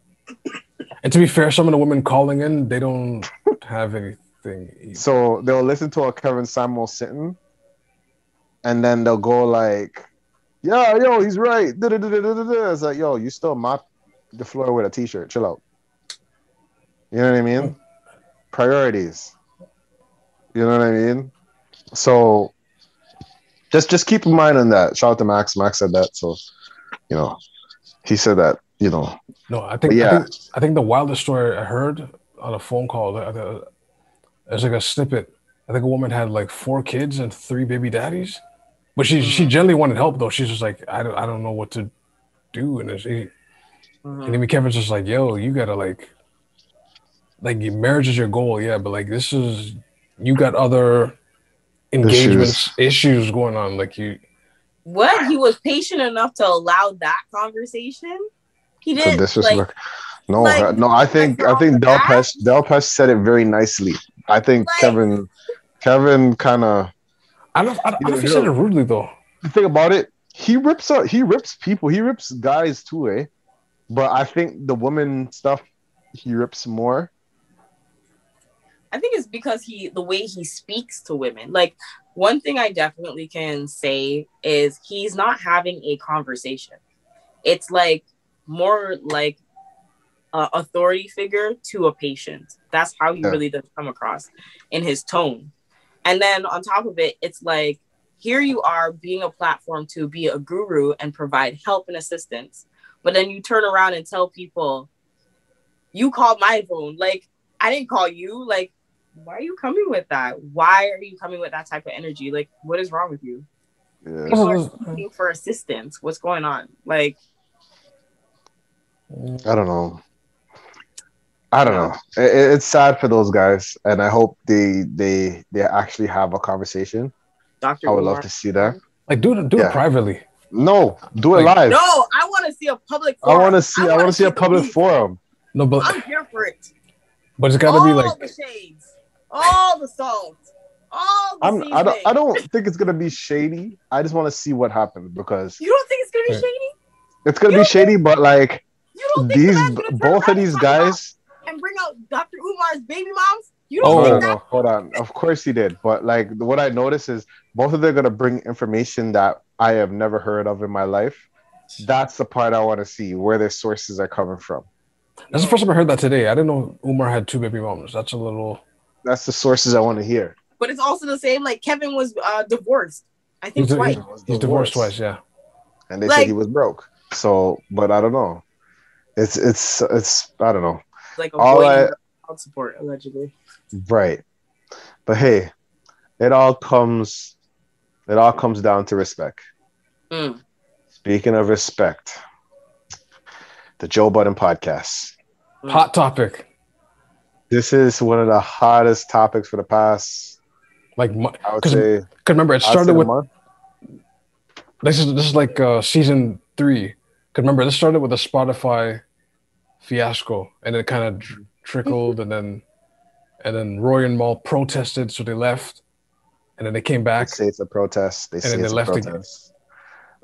and to be fair, some of the women calling in, they don't have anything. either. So they'll listen to a Kevin Samuel sitting, and then they'll go like, "Yeah, yo, he's right." Da-da-da-da-da-da. It's like, yo, you still mop the floor with a t-shirt. Chill out. You know what I mean? Priorities. You know what I mean? So just just keep in mind on that. Shout out to Max. Max said that. So you know, he said that. You know, No, I think, yeah. I think I think the wildest story I heard on a phone call. I think It's like a snippet. I think a woman had like four kids and three baby daddies, but she she generally wanted help though. She's just like I don't I don't know what to do, and she, he, Mhm. and then Kevin's just like, yo, you gotta like like your marriage is your goal, yeah, but like this is you got other engagements issues, going on, like you. What? He was patient enough to allow that conversation? He didn't this was like, like, no, like, no. I think I think off the Delpesh Delpesh said it very nicely. I think Like- Kevin Kevin kind of I don't I don't, I don't know if he said it rudely though. the thing about it. He rips up. He rips people. He rips guys too, eh? But I think the woman stuff he rips more. I think it's because he the way he speaks to women. Like one thing I definitely can say is he's not having a conversation. It's like more like a authority figure to a patient. That's how he Yeah. really does come across in his tone. And then on top of it, it's like here you are being a platform to be a guru and provide help and assistance. But then you turn around and tell people, you called my phone. Like, I didn't call you. Like, why are you coming with that? Why are you coming with that type of energy? Like, what is wrong with you? Yeah. People are looking for assistance. What's going on? Like, I don't know. I don't know. It, it- it's sad for those guys, and I hope they they they actually have a conversation. Dr. I would Umar. love to see that. Like do it do Yeah. it privately. No, do it Like- live. No, I want to see a public. I Forum. want to see. I, want wanna see a public beef. forum. No, but I'm here for it. but it's gotta all be like all the shades, all the salt, all the I'm. I don't. I don't think it's gonna be shady. I just want to see what happens because You don't think it's gonna be shady? it's gonna You be don't shady. But like You don't think these, gonna turn both of these and talk guys. And bring out Dr. Umar's baby moms? You don't Oh. No, think no, that? hold on. Of course he did. But like what I noticed is both of them are gonna bring information that I have never heard of in my life. That's the part I want to see where their sources are coming from. that's the first time I heard that today. I didn't know Umar had two baby moms. That's a little That's the sources I want to hear. But it's also the same. Like Kevin was uh, divorced. I think He's, twice. he's, he's divorced twice. Yeah. and they Like- said he was broke. So, but I don't know. It's it's it's I don't know. like all avoiding I- child support allegedly. Right. But hey, it all comes it all comes down to respect. Mm. Speaking of respect, the Joe Budden podcast. Hot topic. This is one of the hottest topics for the past, Like, mu- I would 'Cause say, cause remember, it started with this is this is like uh, season three. Cause remember, this started with a Spotify fiasco, and it kind of tr- trickled, and then and then Roy and Mal protested, so they left, and then they came back. They back. say it's a protest. They say then they it's a left again. protest.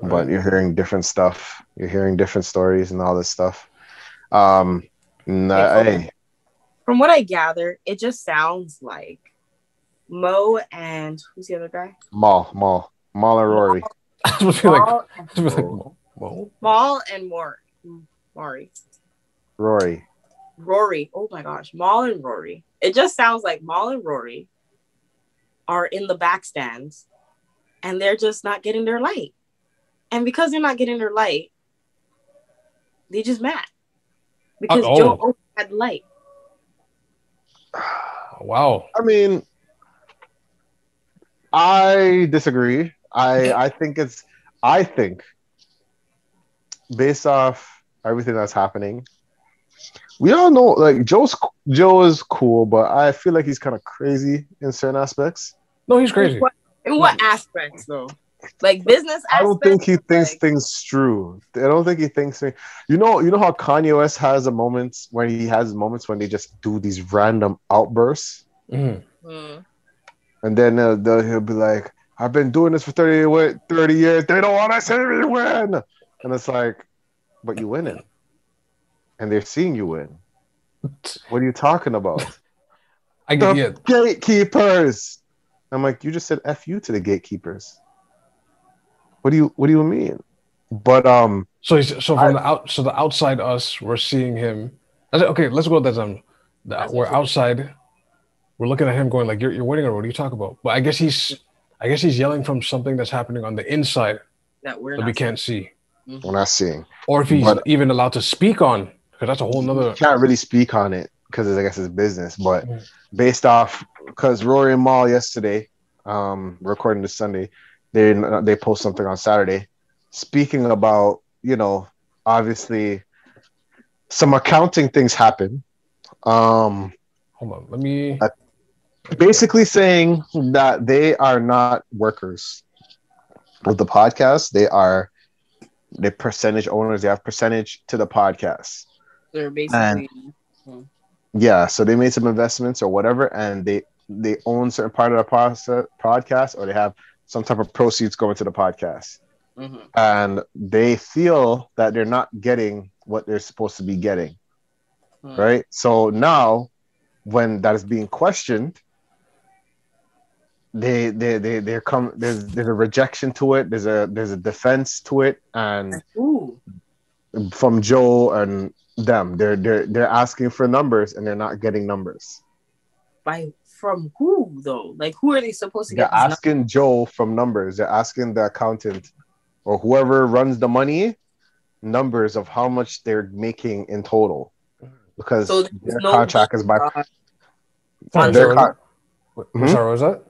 But you're hearing different stuff. You're hearing different stories and all this stuff. Um, nah, Hey, hey, From what I gather, it just sounds like Mo and who's the other guy? Mal, Mal, Mal and Rory. I was supposed to be like, Mal, I was supposed to be like, well, Mal and Mor- Maury. Rory. Rory. Oh my gosh, Mal and Rory. It just sounds like Mal and Rory are in the back stands and they're just not getting their light. And because they're not getting their light, they just mad. Because Uh-oh. Joe Oak had light. wow. I mean, I disagree. I I think it's I think based off everything that's happening, we all know like Joe's Joe is cool, but I feel like he's kind of crazy in certain aspects. No, he's crazy. In what, in what aspects though? Like business I don't think he thinks like- things through. I don't think he thinks. You know, you know how Kanye West has a moments when he has moments when they just do these random outbursts. Mhm. Hmm. And then uh, the, he'll be like, I've been doing this for 30, 30 years. They don't want to see me win. And it's like, but you winning. And they're seeing you win. What are you talking about? I the get yeah. gatekeepers. I'm like, you just said F you to the gatekeepers. What do you what do you mean? But um So he's so from I- the out so the outside us, we're seeing him. Said, okay, let's go with that. Um, the, we're outside. We're looking at him, going like, "You're you're winning, or what are you talking about?" But I guess he's, I guess he's yelling from something that's happening on the inside that we're that we can't see, we're not seeing. or if he's But- even allowed to speak on, because that's a whole nother. Can't really speak on it because I guess it's business. But based off because Rory and Mal yesterday, um, recording this Sunday, they they post something on Saturday, speaking about you know obviously some accounting things happen. Um, Hold on, let me. Uh, basically saying that they are not workers of the podcast. They are the percentage owners. They have percentage to the podcast. They're basically Yeah, so they made some investments or whatever, and they they own certain part of the process, podcast, or they have some type of proceeds going to the podcast, Mhm. and they feel that they're not getting what they're supposed to be getting. Mhm. right? So now, when that is being questioned, they they they they come there's there's a rejection to it. There's a there's a defense to it, and Ooh. from Joe and them, they're they're they're asking for numbers and they're not getting numbers. By from who though? Like who are they supposed to They're get? these asking Joe from numbers. They're asking the accountant or whoever runs the money numbers of how much they're making in total because So there's their no contract is by numbers, uh, Sorry, their con- what- Mhm. sorry, what was that?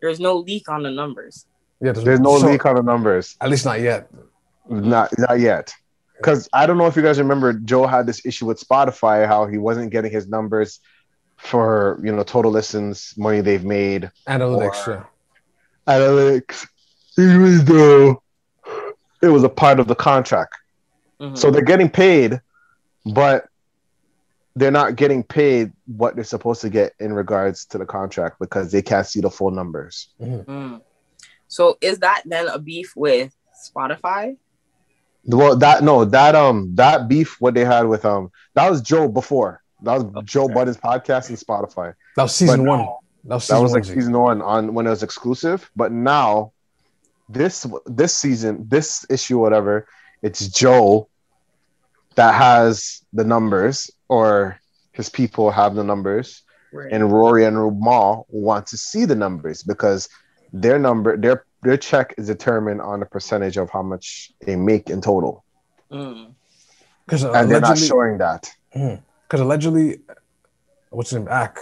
there's no leak on the numbers. Yeah, there's no so- leak on the numbers. At least not yet. Not not yet. Because I don't know if you guys remember, Joe had this issue with Spotify, how he wasn't getting his numbers for you know total listens, money they've made, Analytics, Or- yeah. analytics. Even though it was a part of the contract, Mhm. so they're getting paid, but they're not getting paid what they're supposed to get in regards to the contract because they can't see the full numbers. Mhm. Mm. So is that then a beef with Spotify? Well, that no, that um, that beef what they had with um, that was Joe before. That was Joe Okay. Budden's podcast and Spotify. That was season But one. That was That season was one. like season one on when it was exclusive. But now, this this season, this issue, whatever, it's Joe that has the numbers, or his people have the numbers, Right. and Rory and Mal want to see the numbers because their number, their their check is determined on the percentage of how much they make in total, Mm. Because and they're not allegedly, showing that. because allegedly, what's his name? Ak.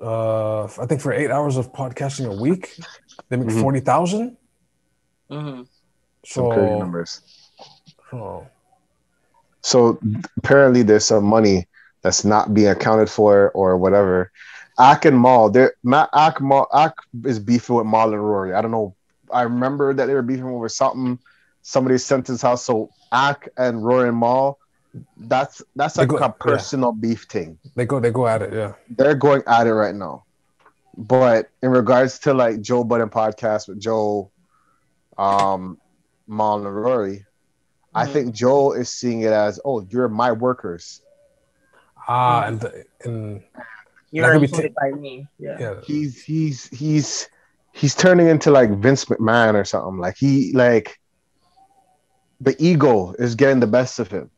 Uh, I think for eight hours of podcasting a week, they make Mhm. forty thousand. hmm Some crazy numbers. oh, So apparently, there's some money that's not being accounted for or whatever. Ak and Mal, they're Matt Ak Mal Ak is beefing with Mal and Rory. I don't know. I remember that they were beefing over something. Somebody sent his house. So Ak and Rory and Mal, that's that's They like go- a yeah. personal beef thing. they go they go at it. Yeah. They're going at it right now. But in regards to like Joe Budden podcast with Joe, um, Mal and Rory, I Mhm. think Joe is seeing it as, oh, you're my workers. Ah, Mhm. and the, and You're could be employed by me. Yeah. yeah, he's he's he's he's turning into like Vince McMahon or something. Like he like the ego is getting the best of him.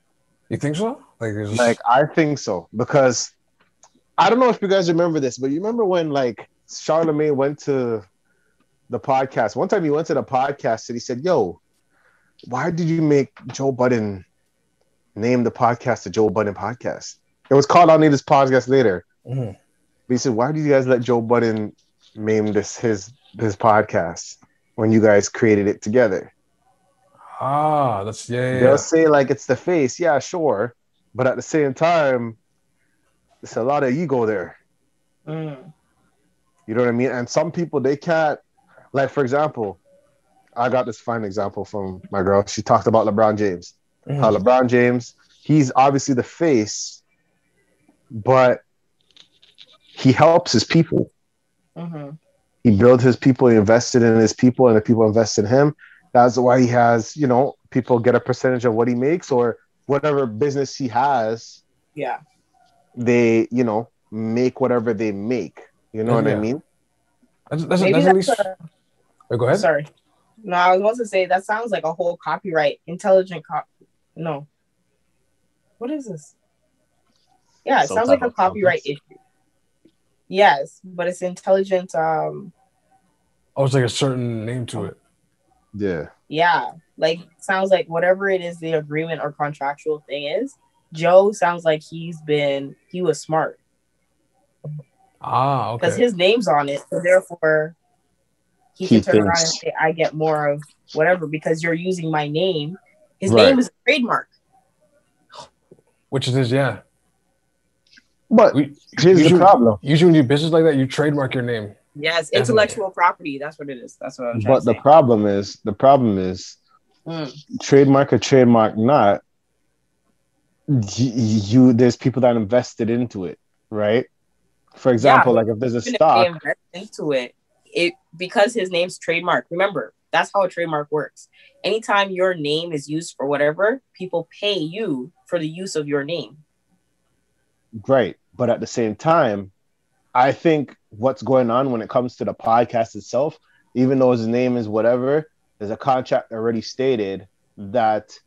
you think so? Like, just, Like I think so because I don't know if you guys remember this, but you remember when like Charlemagne went to the podcast. One time he went to the podcast and he said, "Yo, why did you make Joe Budden name the podcast the Joe Budden podcast?" It was called "I'll Name This Podcast Later." Mhm. But he said, "Why did you guys let Joe Budden name this his his podcast when you guys created it together?" ah, that's yeah, yeah, They'll yeah. say like it's the face, yeah, sure, but at the same time, it's a lot of ego there. Mm. You know what I mean? And some people they can't, like for example, I got this fine example from my girl. She talked about LeBron James. Mhm. How LeBron James, he's obviously the face, but he helps his people. hmm he built his people, he invested in his people, and the people invested in him. That's why he has, you know, people get a percentage of what he makes or whatever business he has, Yeah. they, you know, make whatever they make. You know what I mean? That's, that's, Maybe that's that's least. a- Wait, go ahead. Sorry. No, I was about to say that sounds like a whole copyright, intelligent cop. No. What is this? Yeah, it Some sounds like a copyright conference. issue. Yes, but it's intelligent. Um, Oh, it's like a certain name to it. Yeah. yeah, like sounds like whatever it is the agreement or contractual thing is. Joe sounds like he's been he was smart Ah, okay. because his name's on it, so therefore he, He can turn around and say, "I get more of whatever because you're using my name." His Right. name is a trademark. Which it is, yeah. But We, here's the usually, problem. usually when you do business like that, you trademark your name. Yes, Definitely. intellectual property. That's what it is. That's what I'm trying But to the say. problem is the problem is Mm. trademark or trademark not, you, you there's people that invested into it, right? For example, like if there's a Even if they stock, into it, it because his name's trademark. Remember, that's how a trademark works. Anytime your name is used for whatever, people pay you for the use of your name. Right. But at the same time, I think what's going on when it comes to the podcast itself, even though his name is whatever, there's a contract already stated that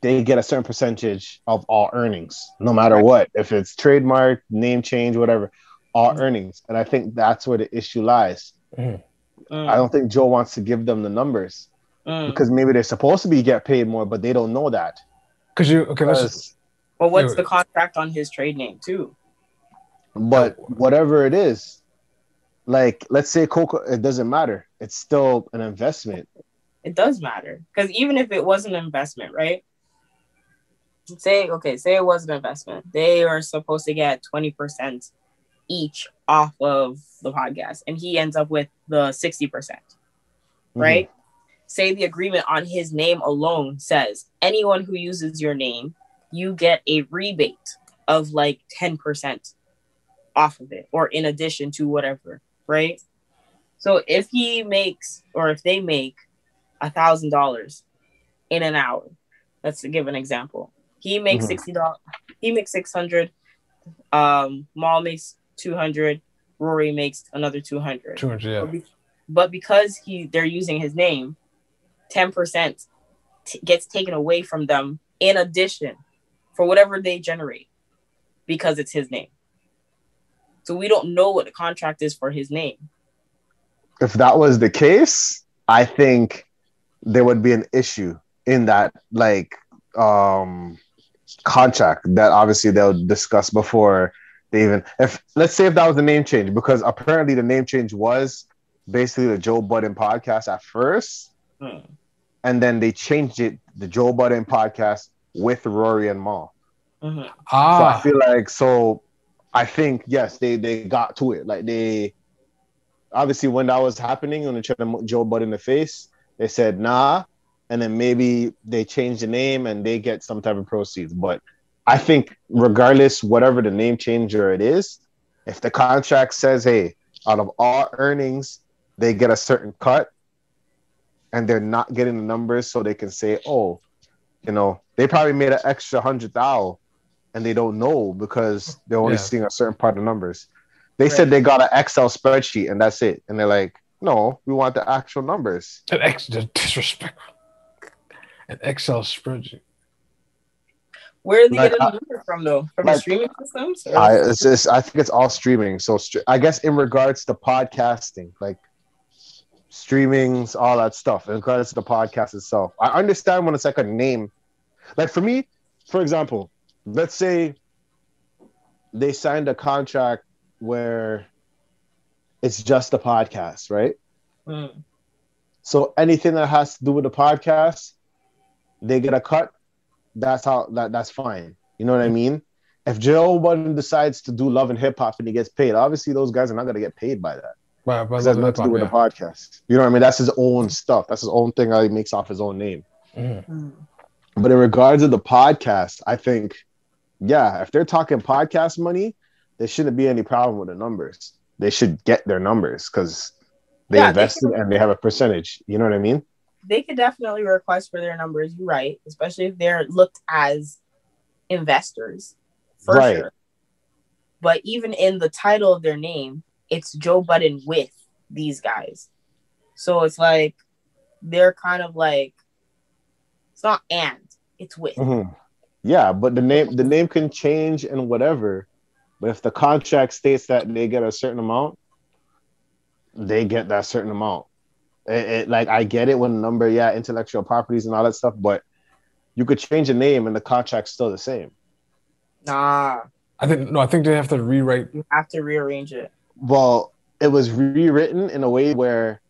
they get a certain percentage of all earnings, no matter what. If it's trademark, name change, whatever, all Mhm. earnings. And I think that's where the issue lies. Mm, I don't think Joe wants to give them the numbers mm. because maybe they're supposed to be get paid more, but they don't know that. Because you, okay, let's, Because- But what's Wait, the contract on his trade name too? But whatever it is, like let's say Coca, it doesn't matter. It's still an investment. It does matter because even if it was an investment, right? Say okay, say it was an investment. They are supposed to get twenty percent each off of the podcast, and he ends up with the sixty percent. Mm-hmm. right? Say the agreement on his name alone says anyone who uses your name, you get a rebate of like 10% off of it or in addition to whatever, right? So if he makes or if they make a thousand dollars in an hour, let's give an example. He makes Mhm. sixty dollars. He makes six hundred. Um, Mal makes two hundred. Rory makes another two hundred. 200, yeah. But be- but because he they're using his name, ten percent t- gets taken away from them in addition for whatever they generate because it's his name. So we don't know what the contract is for his name. if that was the case, I think there would be an issue in that like um contract that obviously they'll discuss before they even if let's say if that was the name change because apparently the name change was basically the Joe Budden podcast at first, Hmm. and then they changed it the Joe Budden podcast with Rory and Mal. Mhm. So I Ah, feel like so I think yes, they they got to it. Like they obviously when that was happening when they tried to Joe Budden in the face, they said nah, and then maybe they change the name and they get some type of proceeds. But I think regardless, whatever the name changer it is, if the contract says, hey, out of all earnings, they get a certain cut and they're not getting the numbers so they can say, oh, you know, they probably made an extra hundred thousand and they don't know because they're only Yeah. seeing a certain part of numbers. They said they got an Excel spreadsheet and that's it. And they're like, no, we want the actual numbers. an ex the disrespect. An Excel spreadsheet. Where are they Like, getting the numbers from though? From like, the streaming systems? Or- I, it's just, I think it's all streaming. So str- I guess in regards to podcasting, like streamings, all that stuff, in regards to the podcast itself, I understand when it's like a name. Like for me, for example, let's say they signed a contract where it's just a podcast, right? Hmm. So anything that has to do with the podcast, they get a cut. That's how that that's fine. You know what I mean? If Joe Budden decides to do love and hip hop and he gets paid, obviously those guys are not gonna get paid by that. Right, but 'Cause that's nothing to do with the podcast. You know what I mean? That's his own stuff. That's his own thing that he makes off his own name. Mhm. Hmm. But in regards to the podcast, I think, yeah, if they're talking podcast money, there shouldn't be any problem with the numbers. They should get their numbers because they Yeah, they invested and they have a percentage. You know what I mean? They could definitely request for their numbers. You're right, especially if they're looked as investors, for Right. sure. But even in the title of their name, it's Joe Budden with these guys. So it's like they're kind of like it's not and it's with. Mhm. Yeah, but the name the name can change and whatever. But if the contract states that they get a certain amount, they get that certain amount. It, it- like I get it when number, yeah, intellectual properties and all that stuff, but you could change the name and the contract's still the same. Nah, I think no, I think they have to rewrite. you have to rearrange it. Well, it was rewritten in a way where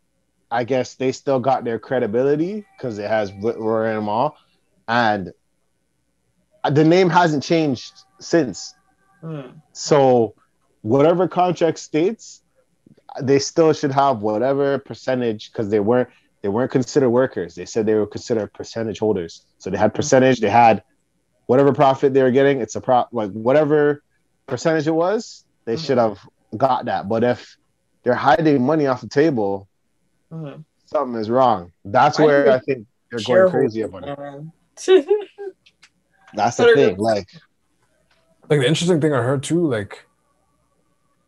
I guess they still got their credibility because it has Roy and all, and the name hasn't changed since. Hmm. So whatever contract states, they still should have whatever percentage because they weren't they weren't considered workers. They said they were considered percentage holders. So they had percentage. They had whatever profit they were getting. It's a prop like whatever percentage it was. They should have got that. But if they're hiding money off the table, Hmm. something is wrong. That's I where think I think they're going crazy about it. That's the thing. Like Like the interesting thing I heard too, like,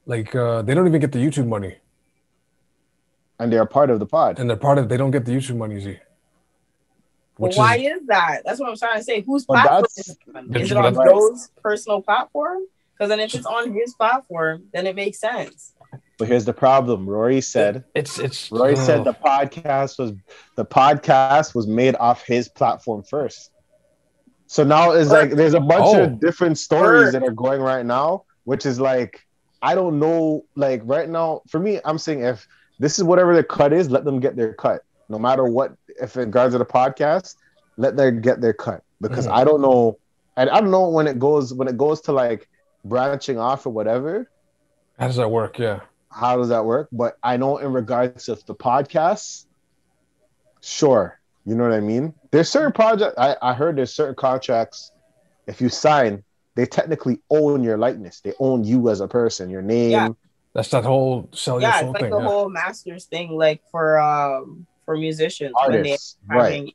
like uh, they don't even get the YouTube money, and they're a part of the pod. and they're part of. They don't get the YouTube money, Z. Well, Which why is is that? That's what I'm trying to say. Whose platform is it on? That's Is it on Joe's personal platform? Because then if it's on his platform, then it makes sense. But here's the problem. Rory said it's it's. Roy oh, said the podcast was the podcast was made off his platform first. So now it's like there's a bunch Oh. of different stories that are going right now, which is like I don't know. Like right now, for me, I'm saying if this is whatever the cut is, let them get their cut. No matter what, if it regards to the podcast, let them get their cut because Mhm. I don't know, and I don't know when it goes when it goes to like branching off or whatever how does that work? Yeah. how does that work? But I know in regards to the podcasts, sure. You know what I mean? There's certain project I, I heard there's certain contracts, if you sign, they technically own your likeness. They own you as a person, your name. Yeah. That's that whole sell your yeah, soul it's like thing. the yeah. whole masters thing, like for um for musicians when they artists. Right.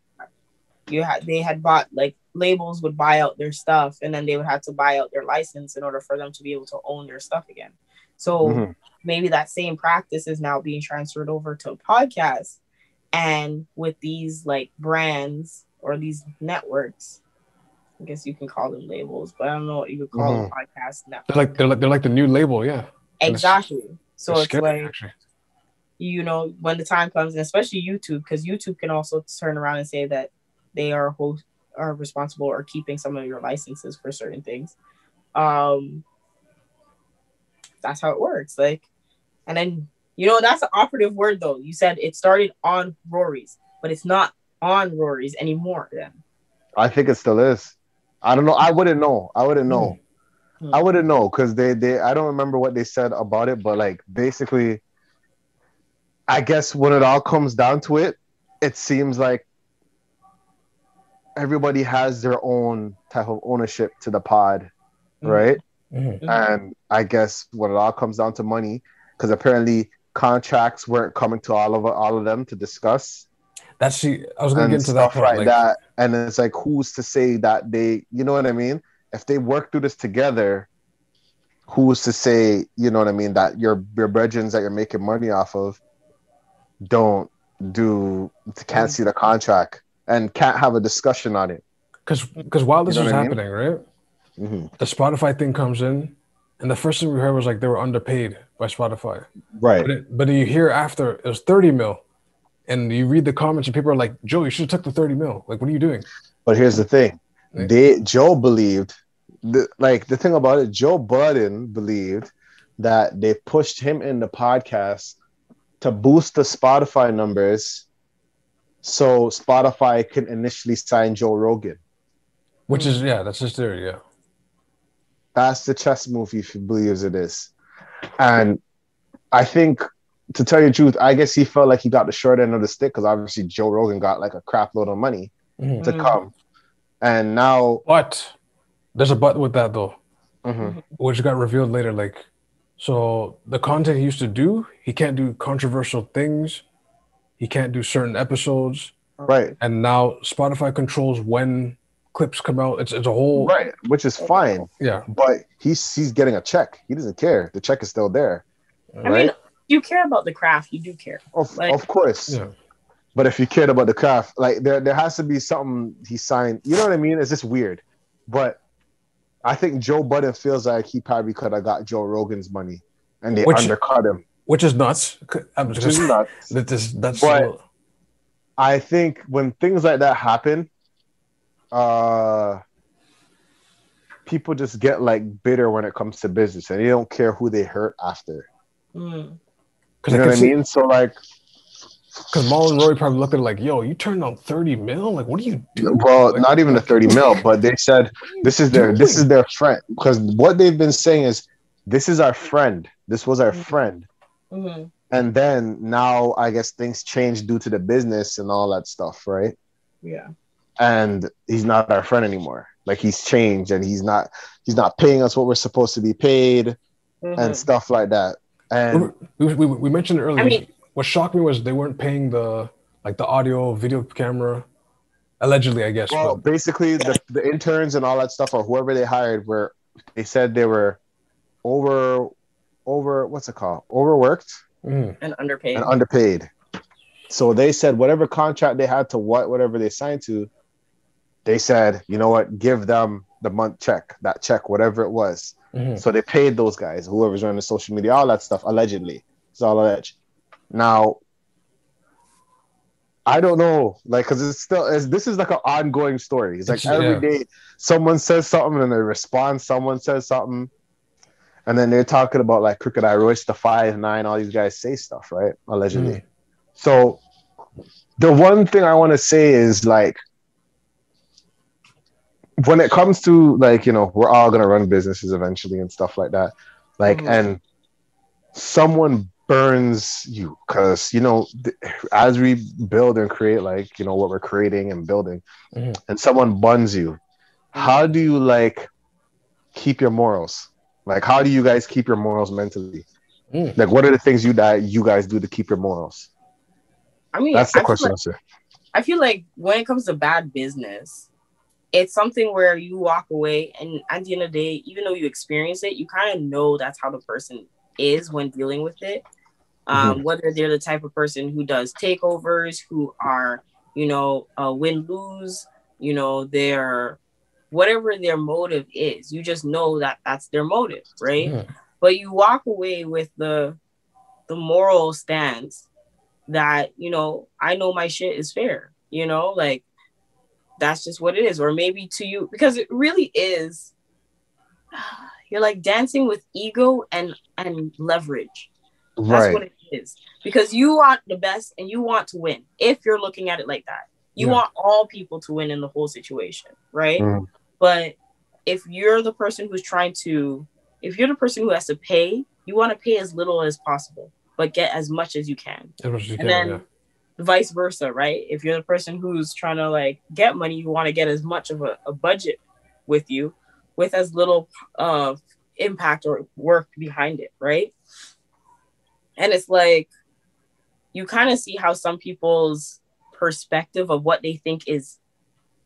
you had they had bought like labels would buy out their stuff and then they would have to buy out their license in order for them to be able to own their stuff again. So Mhm. maybe that same practice is now being transferred over to podcasts and with these like brands or these networks i guess you can call them labels but i don't know what you would call them podcast They're like they're like they're like the new label. Yeah. exactly so it's like actually. you know, when the time comes, and especially YouTube, because YouTube can also turn around and say that they are host are responsible or keeping some of your licenses for certain things. Um, that's how it works. Like, and then you know that's an operative word though. You said it started on Rory's, but it's not on Rory's anymore. Then I think it still is. I don't know. I wouldn't know. I wouldn't know. Hmm. I wouldn't know because they they I don't remember what they said about it, but like basically, I guess when it all comes down to it, it seems like everybody has their own type of ownership to the pod, Mhm. right? Mhm. And I guess when it all comes down to money, because apparently contracts weren't coming to all of all of them to discuss That's the. I was gonna get into that stuff part. like, Like, that. And it's like, who's to say that they, you know what I mean? If they work through this together, who's to say, you know what I mean, that your your brethren that you're making money off of don't do can't see the contract and can't have a discussion on it. because because while this You know was I mean? happening, right? Mhm. The Spotify thing comes in, and the first thing we heard was like they were underpaid by Spotify. Right. But it, but you hear after it was thirty mil, and you read the comments and people are like, "Joe, you should have took the thirty mil. Like, what are you doing?" But here's the thing. Yeah. They Joe believed the, like the thing about it, Joe Budden believed that they pushed him in the podcast to boost the Spotify numbers so Spotify can initially sign Joe Rogan. Which is yeah, that's his theory. Yeah. That's the chess move if he believes it is. And I think to tell you the truth, I guess he felt like he got the short end of the stick because obviously Joe Rogan got like a crap load of money Mhm. to come. And now But there's a but with that though, Mhm. which got revealed later. Like, so the content he used to do, he can't do controversial things. He can't do certain episodes, right. and now Spotify controls when clips come out. It's it's a whole Right, which is fine. yeah. but he's he's getting a check. He doesn't care. The check is still there, I right? mean, you care about the craft, you do care. of, like- of course. Yeah. But if you cared about the craft, like there there has to be something he signed. You know what I mean? It's just weird. But I think Joe Budden feels like he probably could have got Joe Rogan's money, and they Which- undercut him. Which is nuts. I'm Which just is nuts. that is that's But- so- I think when things like that happen, uh, people just get like bitter when it comes to business, and they don't care who they hurt after. Mm. because You I know can what I mean? So like, because Marlon Roy probably looked at it like, "Yo, you turned on thirty mil. Like, what do you do?" Well, not even the 30 mil, but they said this is their this is their friend because what they've been saying is this is our friend. This was our friend. Hmm And then now I guess things changed due to the business and all that stuff, right? Yeah. And he's not our friend anymore. Like he's changed and he's not he's not paying us what we're supposed to be paid Mhm. and stuff like that. And We, we, we mentioned it earlier. I mean- what shocked me was they weren't paying the like the audio video camera, allegedly, I guess. well, but basically the, the interns and all that stuff or whoever they hired were they said they were over over what's it called? Overworked Mhm. And underpaid. and underpaid. So they said whatever contract they had to what whatever they signed to, they said, you know what, give them the month check, that check, whatever it was. Mhm. So they paid those guys, whoever's running the social media, all that stuff, allegedly. It's all alleged. Now, I don't know, like, because it's still it's, this is like an ongoing story. It's like It's- every day yeah. someone says something and they respond. Someone says something, and then they're talking about like Crooked I Royce, the Five Nine. All these guys say stuff, right? Allegedly. Mhm. So, the one thing I want to say is like, when it comes to like you know we're all gonna run businesses eventually and stuff like that, like Mhm. and someone burns you because you know th- as we build and create like you know what we're creating and building Mhm. and someone buns you how do you like keep your morals like how do you guys keep your morals mentally Mm. like what are the things you that you guys do to keep your morals I mean, that's the I feel question like- sir. I feel like when it comes to bad business, it's something where you walk away and at the end of the day, even though you experience it, you kind of know that's how the person is when dealing with it. Um, Whether they're the type of person who does takeovers, who are, you know, uh, win lose, you know, their whatever their motive is, you just know that that's their motive, right? Mhm. But you walk away with the the moral stance that you know I know my shit is fair. You know, like that's just what it is. Or maybe to you because it really is. You're like dancing with ego and and leverage. That's right. what it is. Because you want the best and you want to win. If you're looking at it like that, you Yeah. want all people to win in the whole situation, right? Mhm. But if you're the person who's trying to, if you're the person who has to pay, you want to pay as little as possible, but get as much as you can. As as you And can, then yeah. vice versa, right? If you're the person who's trying to like get money, you want to get as much of a, a budget with you with as little uh impact or work behind it, right? And it's like you kind of see how some people's perspective of what they think is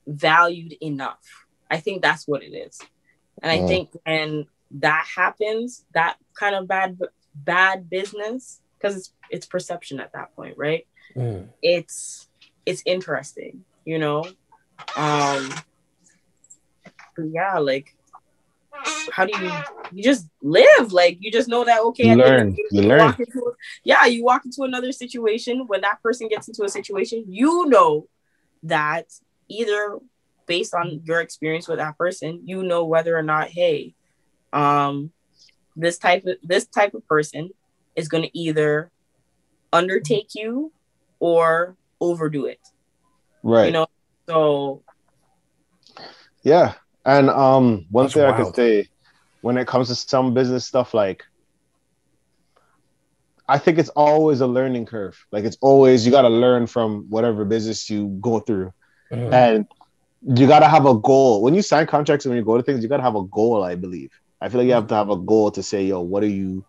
valued enough. I think that's what it is. And I Mm. think when that happens, that kind of bad bad business, because it's it's perception at that point, right? Mm. it's it's interesting, you know. Um yeah, like how do you you just live like you just know that okay You at the end learn. of the day, You you learn. into yeah you walk into another situation when that person gets into a situation you know that either based on your experience with that person you know whether or not hey um this type of this type of person is going to either undertake you or overdo it Right. you know so Yeah. And um one That's thing I wild. could say when it comes to some business stuff, like I think it's always a learning curve. Like it's always you gotta learn from whatever business you go through. Mhm. And you gotta have a goal. When you sign contracts and when you go to things, you gotta have a goal, I believe. I feel like you have to have a goal to say, yo, what are you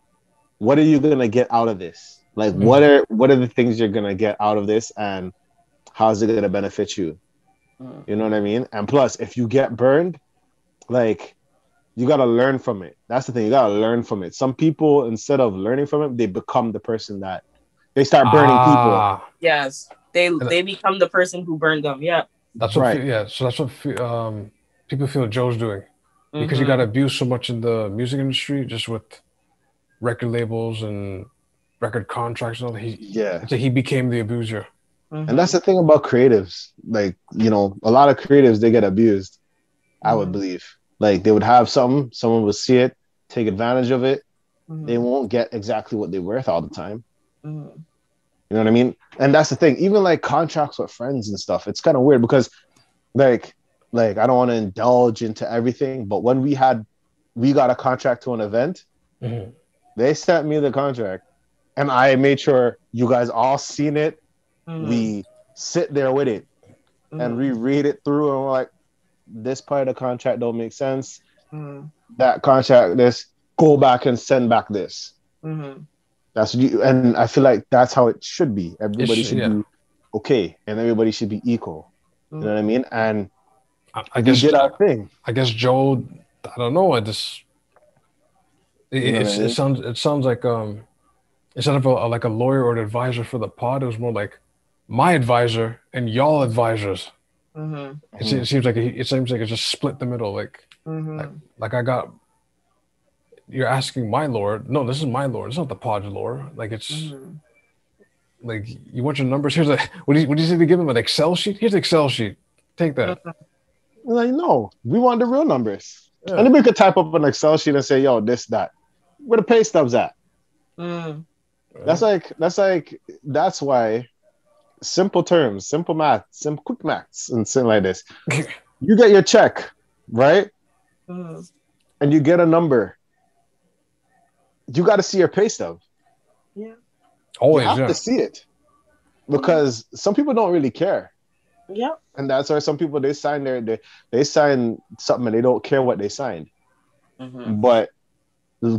what are you gonna get out of this? Like what are what are the things you're gonna get out of this and how's it gonna benefit you? mm, You know what I mean? And plus, if you get burned, like you gotta learn from it. That's the thing. You gotta learn from it. Some people, instead of learning from it, they become the person that they start burning people. Ah, yes they they become the person who burned them yeah That's what, Right. fe- yeah. So that's what fe- um, people feel Joe's doing because he Mhm. got abused so much in the music industry, just with record labels and record contracts and all. that. He, Yeah. so he became the abuser. Mhm. And that's the thing about creatives. Like, you know, a lot of creatives they get abused, I would Mhm. believe. Like they would have something, someone would see it, take advantage of it. Mhm. They won't get exactly what they're worth all the time. You know what I mean? And that's the thing. Even like contracts with friends and stuff, it's kind of weird because, like, like I don't want to indulge into everything, but when we had, we got a contract to an event, Mhm. they sent me the contract, and I made sure you guys all seen it. Mhm. We sit there with it and Mhm. we read it through, and we're like, this part of the contract don't make sense. Mhm. That contract, this go back and send back this. That's what you, and I feel like that's how it should be. Everybody should- should yeah. be okay, and everybody should be equal. You know what I mean? And I, I we guess did our thing. I guess Joe. I don't know. I just it, You know it's, what I mean? it sounds it sounds like um instead of a, like a lawyer or an advisor for the pod, it was more like my advisor and y'all advisors. Mhm. It, se- it seems like it, it seems like it's just split the middle. Like Mhm. like I got you're asking my lord. No, this is my lord. It's not the pod's lore. Like it's Mhm. like you want your numbers. Here's a what do you what do you say we give him an Excel sheet? Here's the Excel sheet. Take that. We're like, no, we want the real numbers. Yeah. Anybody could type up an Excel sheet and say, yo, this, that. Where the pay stubs at? Mhm. That's like that's like that's why simple terms, simple math, simple quick maths, and something like this. you get your check, right? Mhm. And you get a number. You got to see your pay stub. Yeah. Always you have yeah. to see it because some people don't really care, Yeah. and that's why some people they sign their they, they sign something and they don't care what they signed. Mhm. But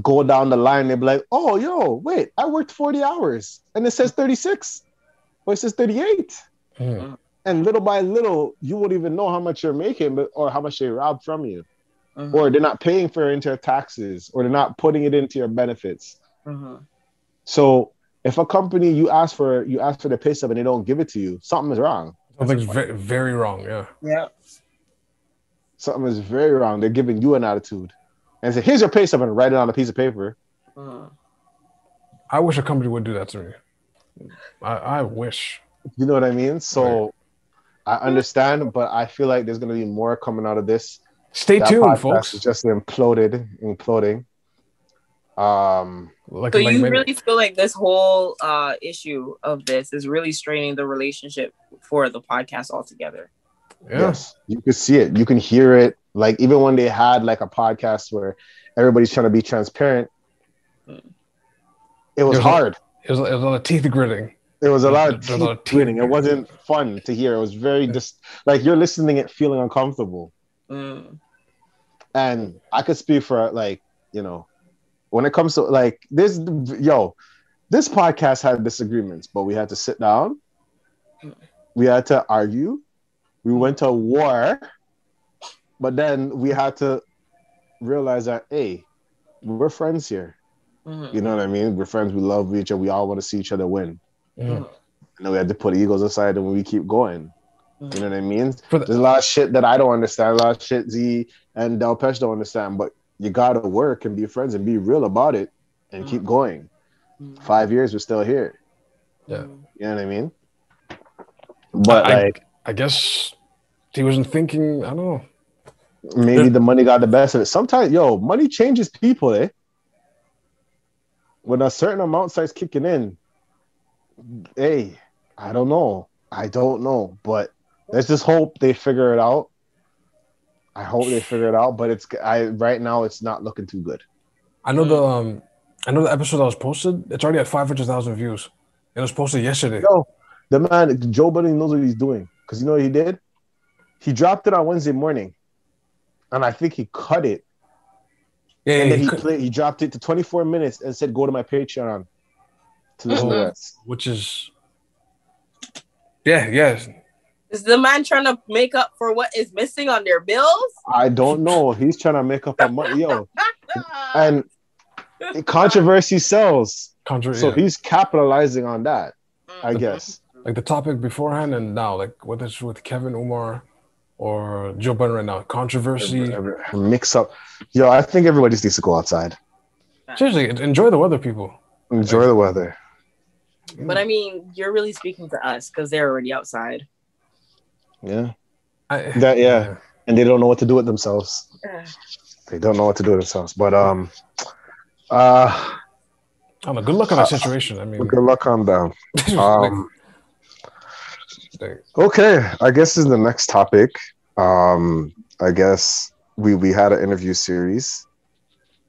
go down the line, they be like, "Oh, yo, wait, I worked forty hours, and it says thirty six, or it says thirty eight. Mhm. And little by little, you won't even know how much you're making, but or how much they robbed from you, Mhm. or they're not paying for it into your taxes, or they're not putting it into your benefits. Mhm. So if a company you ask for you ask for the pay stub and they don't give it to you, something is wrong. Something's very, very wrong. Yeah. Yep. Something is very wrong. They're giving you an attitude. And say, here's your pay stub and write it on a piece of paper. Mhm. I wish a company would do that to me. I, I wish. You know what I mean? So I understand, but I feel like there's gonna be more coming out of this. Stay That tuned, folks. is just imploded, imploding. Um, Like, So like you many- really feel like this whole uh, issue of this is really straining the relationship for the podcast altogether. yeah. yes, you can see it, you can hear it. Like even when they had like a podcast where everybody's trying to be transparent, it was There's a- hard. It was, it was a lot of teeth gritting. It was a lot of There's a lot of teeth gritting. It wasn't fun to hear. It was very just like you're listening it feeling uncomfortable. Mm. And I could speak for like you know when it comes to like this yo this podcast had disagreements but we had to sit down. We had to argue. We went to war. But then we had to realize that hey we're friends here. Mhm. you know what I mean? We're friends. We love each other. We all want to see each other win. Mm. and then we had to put egos aside and we keep going. You know what I mean? The, there's a lot of shit that I don't understand, a lot of shit Z and Del Pesh don't understand, but you gotta work and be friends and be real about it and keep going. Mhm. Five years, we're still here. Yeah. You know what I mean? But I- like I guess he wasn't thinking. I don't know. maybe the money got the best of it. Sometimes, yo, money changes people, eh? When a certain amount starts kicking in, hey, I don't know. I don't know. But let's just hope they figure it out. I hope they figure it out, but it's I right now it's not looking too good. I know the Mm. um, I know the episode that was posted. It's already at five hundred thousand views. It was posted yesterday. Yo, the man Joe Budden knows what he's doing because you know what he did. He dropped it on Wednesday morning, and I think he cut it, Yeah, and yeah, then he he played. He dropped it to 24 minutes and said, "Go to my Patreon to listen to this." which is yeah, yeah. Is the man trying to make up for what is missing on their bills? I don't know. He's trying to make up a money, yo, and controversy sells, Contra- so yeah. he's capitalizing on that. I Mhm. guess. like the topic beforehand and now, like whether it's with Kevin Umar or Joe Budden right now, controversy. Mix up, yo. I think everybody just needs to go outside, Seriously, enjoy the weather, people. enjoy the weather. But I mean, you're really speaking to us because they're already outside. Yeah, I, That- yeah. and they don't know what to do with themselves. Ugh. they don't know what to do with themselves. But um, uh, I don't know. Good luck on that situation. I mean, good luck. on them. Um, like, okay, I guess is the next topic. Um, I guess we we had an interview series.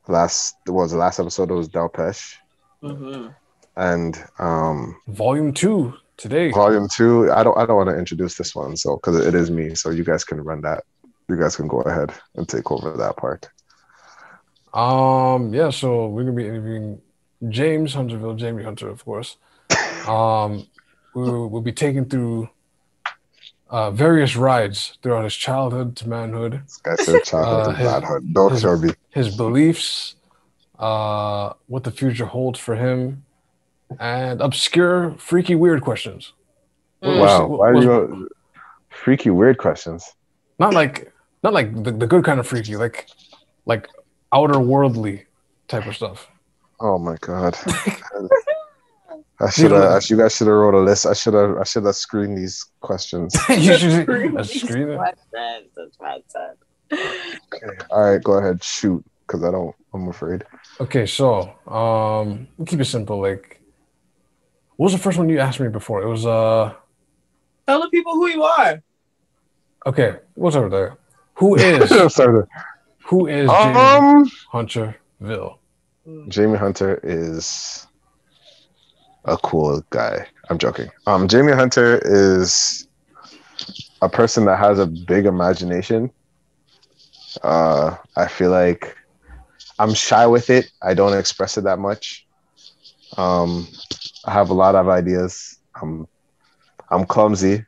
Last what was the last episode? It was Del Pesh, Mhm. and um, volume two today. volume two. I don't I don't want to introduce this one, so because it is me, so you guys can run that. You guys can go ahead and take over that part. Um, yeah, so we're gonna be interviewing James Hunterville, Jamie Hunter, of course. Um, we'll, we'll be taking through uh, various rides throughout his childhood to manhood, This guy said childhood Uh, his- manhood. His- his beliefs, uh, what the future holds for him, and obscure, freaky, weird questions. Mm. Wow, What's- why are what's- you freaky weird questions? Not like, not like the, the good kind of freaky, like, like outer worldly type of stuff. Oh my god. I should have. You guys should have wrote a list. I should have. I should have screened these questions. you should Screen a screen it. questions, That's what I said. Okay. All right, go ahead. Shoot, because I don't. I'm afraid. Okay, so um, keep it simple. Like, what was the first one you asked me before? It was uh, Tell the people who you are. okay, what's over there? Who is Sorry. who is Jamie Um, Hunterville? Jamie Hunter is a cool guy. I'm joking. Um, Jamie Hunter is a person that has a big imagination. Uh, I feel like I'm shy with it. I don't express it that much. Um, I have a lot of ideas. I'm I'm clumsy.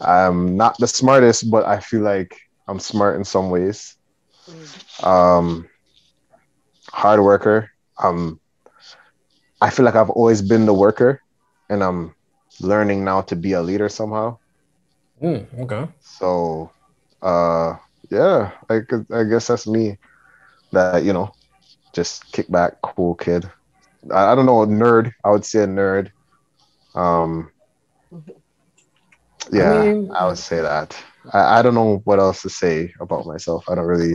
I'm not the smartest, but I feel like I'm smart in some ways. Um, hard worker. Um, I feel like I've always been the worker, and I'm learning now to be a leader somehow. Hmm, okay. So, uh, yeah, I I guess that's me. That you know, just kick back, cool kid. I, I don't know, nerd. I would say a nerd, Um, yeah, I, mean- I would say that. I, I don't know what else to say about myself. I don't really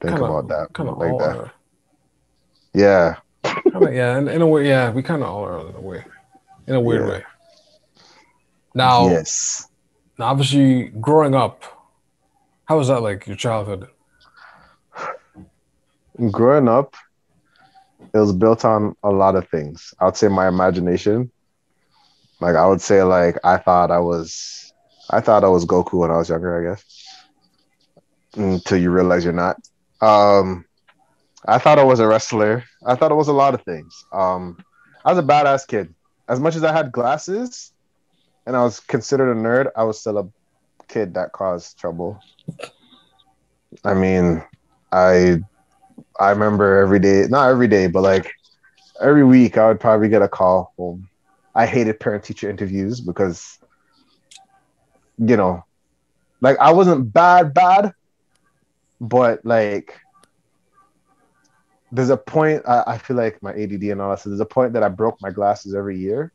think about that Kind of like all that. are. Yeah, Kinda, yeah, in, in a way, yeah, we kind of all are in a way, in a weird Yeah. way. Now, yes. now, obviously, growing up, how was that like your childhood? Growing up, it was built on a lot of things. I would say my imagination. Like I would say, like I thought I was, I thought I was Goku when I was younger. I guess until you realize you're not. Um, I thought I was a wrestler. I thought it was a lot of things. Um, I was a badass kid. As much as I had glasses, and I was considered a nerd, I was still a kid that caused trouble. I mean, I I remember every day, not every day, but like every week, I would probably get a call home. I hated parent teacher interviews because, you know, like I wasn't bad, bad, but like there's a point I, I feel like my ADD and all that. So there's a point that I broke my glasses every year,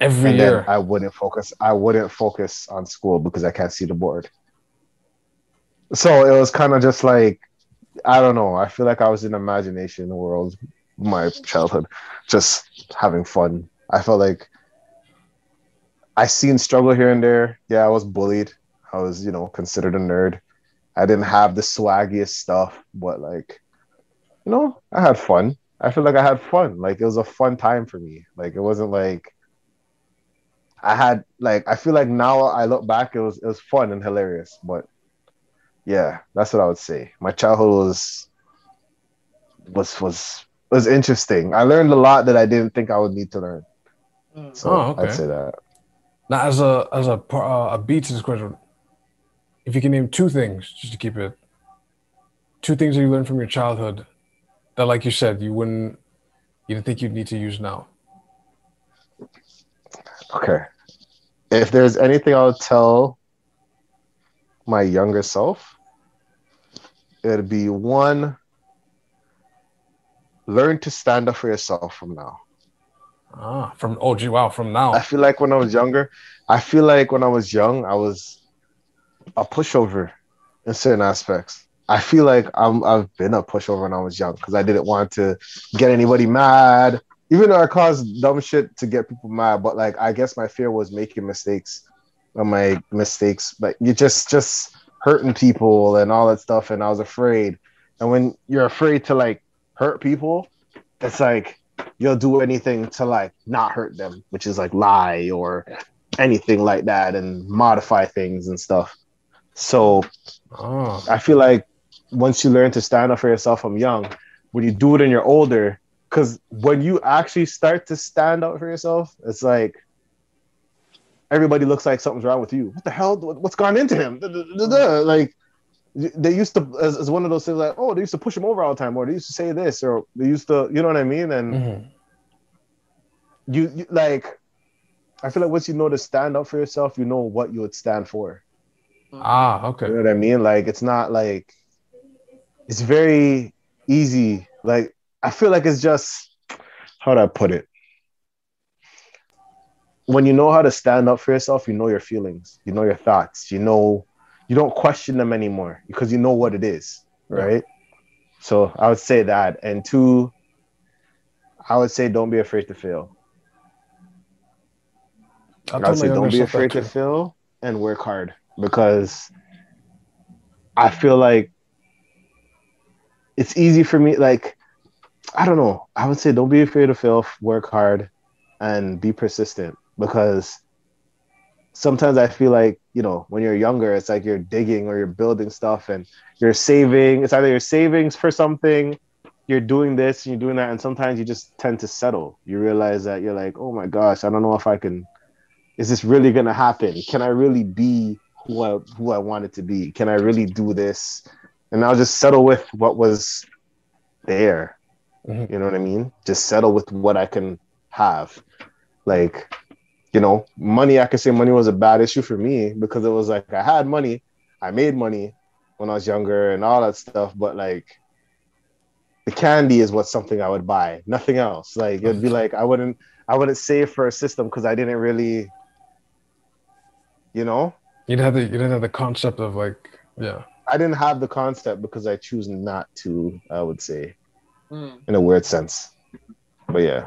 Every and year, I wouldn't focus. I wouldn't focus on school because I can't see the board. So it was kind of just like I don't know. I feel like I was in imagination world, my childhood, just having fun. I felt like I seen struggle here and there. Yeah, I was bullied. I was, you know, considered a nerd. I didn't have the swaggiest stuff, but like, you know, I had fun. I feel like I had fun. Like it was a fun time for me. Like it wasn't like I had like I feel like now I look back, it was it was fun and hilarious. But yeah, that's what I would say. My childhood was was was was interesting. I learned a lot that I didn't think I would need to learn. Mm. So Oh, okay. I'd say that. now as a as a par- uh, a beat to this question, if you can name two things, just to keep it, two things that you learned from your childhood that, like you said, you wouldn't, you didn't think you'd need to use now. Okay. If there's anything I would tell my younger self, it'd be one, learn to stand up for yourself from now. Ah, from oh gee, wow, from now. I feel like when I was younger, I feel like when I was young, I was a pushover in certain aspects. I feel like I'm I've been a pushover when I was young because I didn't want to get anybody mad, even though I caused dumb shit to get people mad. But like I guess my fear was making mistakes, or my mistakes, like you just just hurting people and all that stuff, and I was afraid. And when you're afraid to like hurt people, it's like you'll do anything to like not hurt them, which is like lie or anything like that and modify things and stuff. So Oh, I feel like once you learn to stand up for yourself from young, when you do it and you're older, because when you actually start to stand up for yourself, it's like everybody looks like something's wrong with you. What the hell? What- What's gone into him? Like they used to, as, as one of those things, like oh, they used to push him over all the time, or they used to say this, or they used to, you know what I mean? And mhm. you, you like, I feel like once you know to stand up for yourself, you know what you would stand for. ah, okay. You know what I mean? Like it's not like it's very easy. Like I feel like it's just how do I put it? When you know how to stand up for yourself, you know your feelings, you know your thoughts, you know you don't question them anymore because you know what it is, right? So I would say that. And two, I would say don't be afraid to fail. I would say don't be afraid to fail and work hard because I feel like it's easy for me. Like, I don't know. I would say don't be afraid to fail, work hard, and be persistent because sometimes I feel like, you know, when you're younger, it's like you're digging or you're building stuff and you're saving. It's either you're savings for something, you're doing this and you're doing that. And sometimes you just tend to settle. You realize that you're like, oh my gosh, I don't know if I can is this really gonna happen? Can I really be who I who I wanted to be? Can I really do this? And I'll just settle with what was there. Mhm. You know what I mean? Just settle with what I can have. Like, you know, money, I could say money was a bad issue for me because it was like I had money, I made money when I was younger and all that stuff, but like the candy is what something I would buy, nothing else. Like it'd be like I wouldn't I wouldn't save for a system because I didn't really, you know, You didn't have the you didn't have the concept of like yeah. I didn't have the concept because I choose not to. I would say, Mm, in a weird sense, but yeah.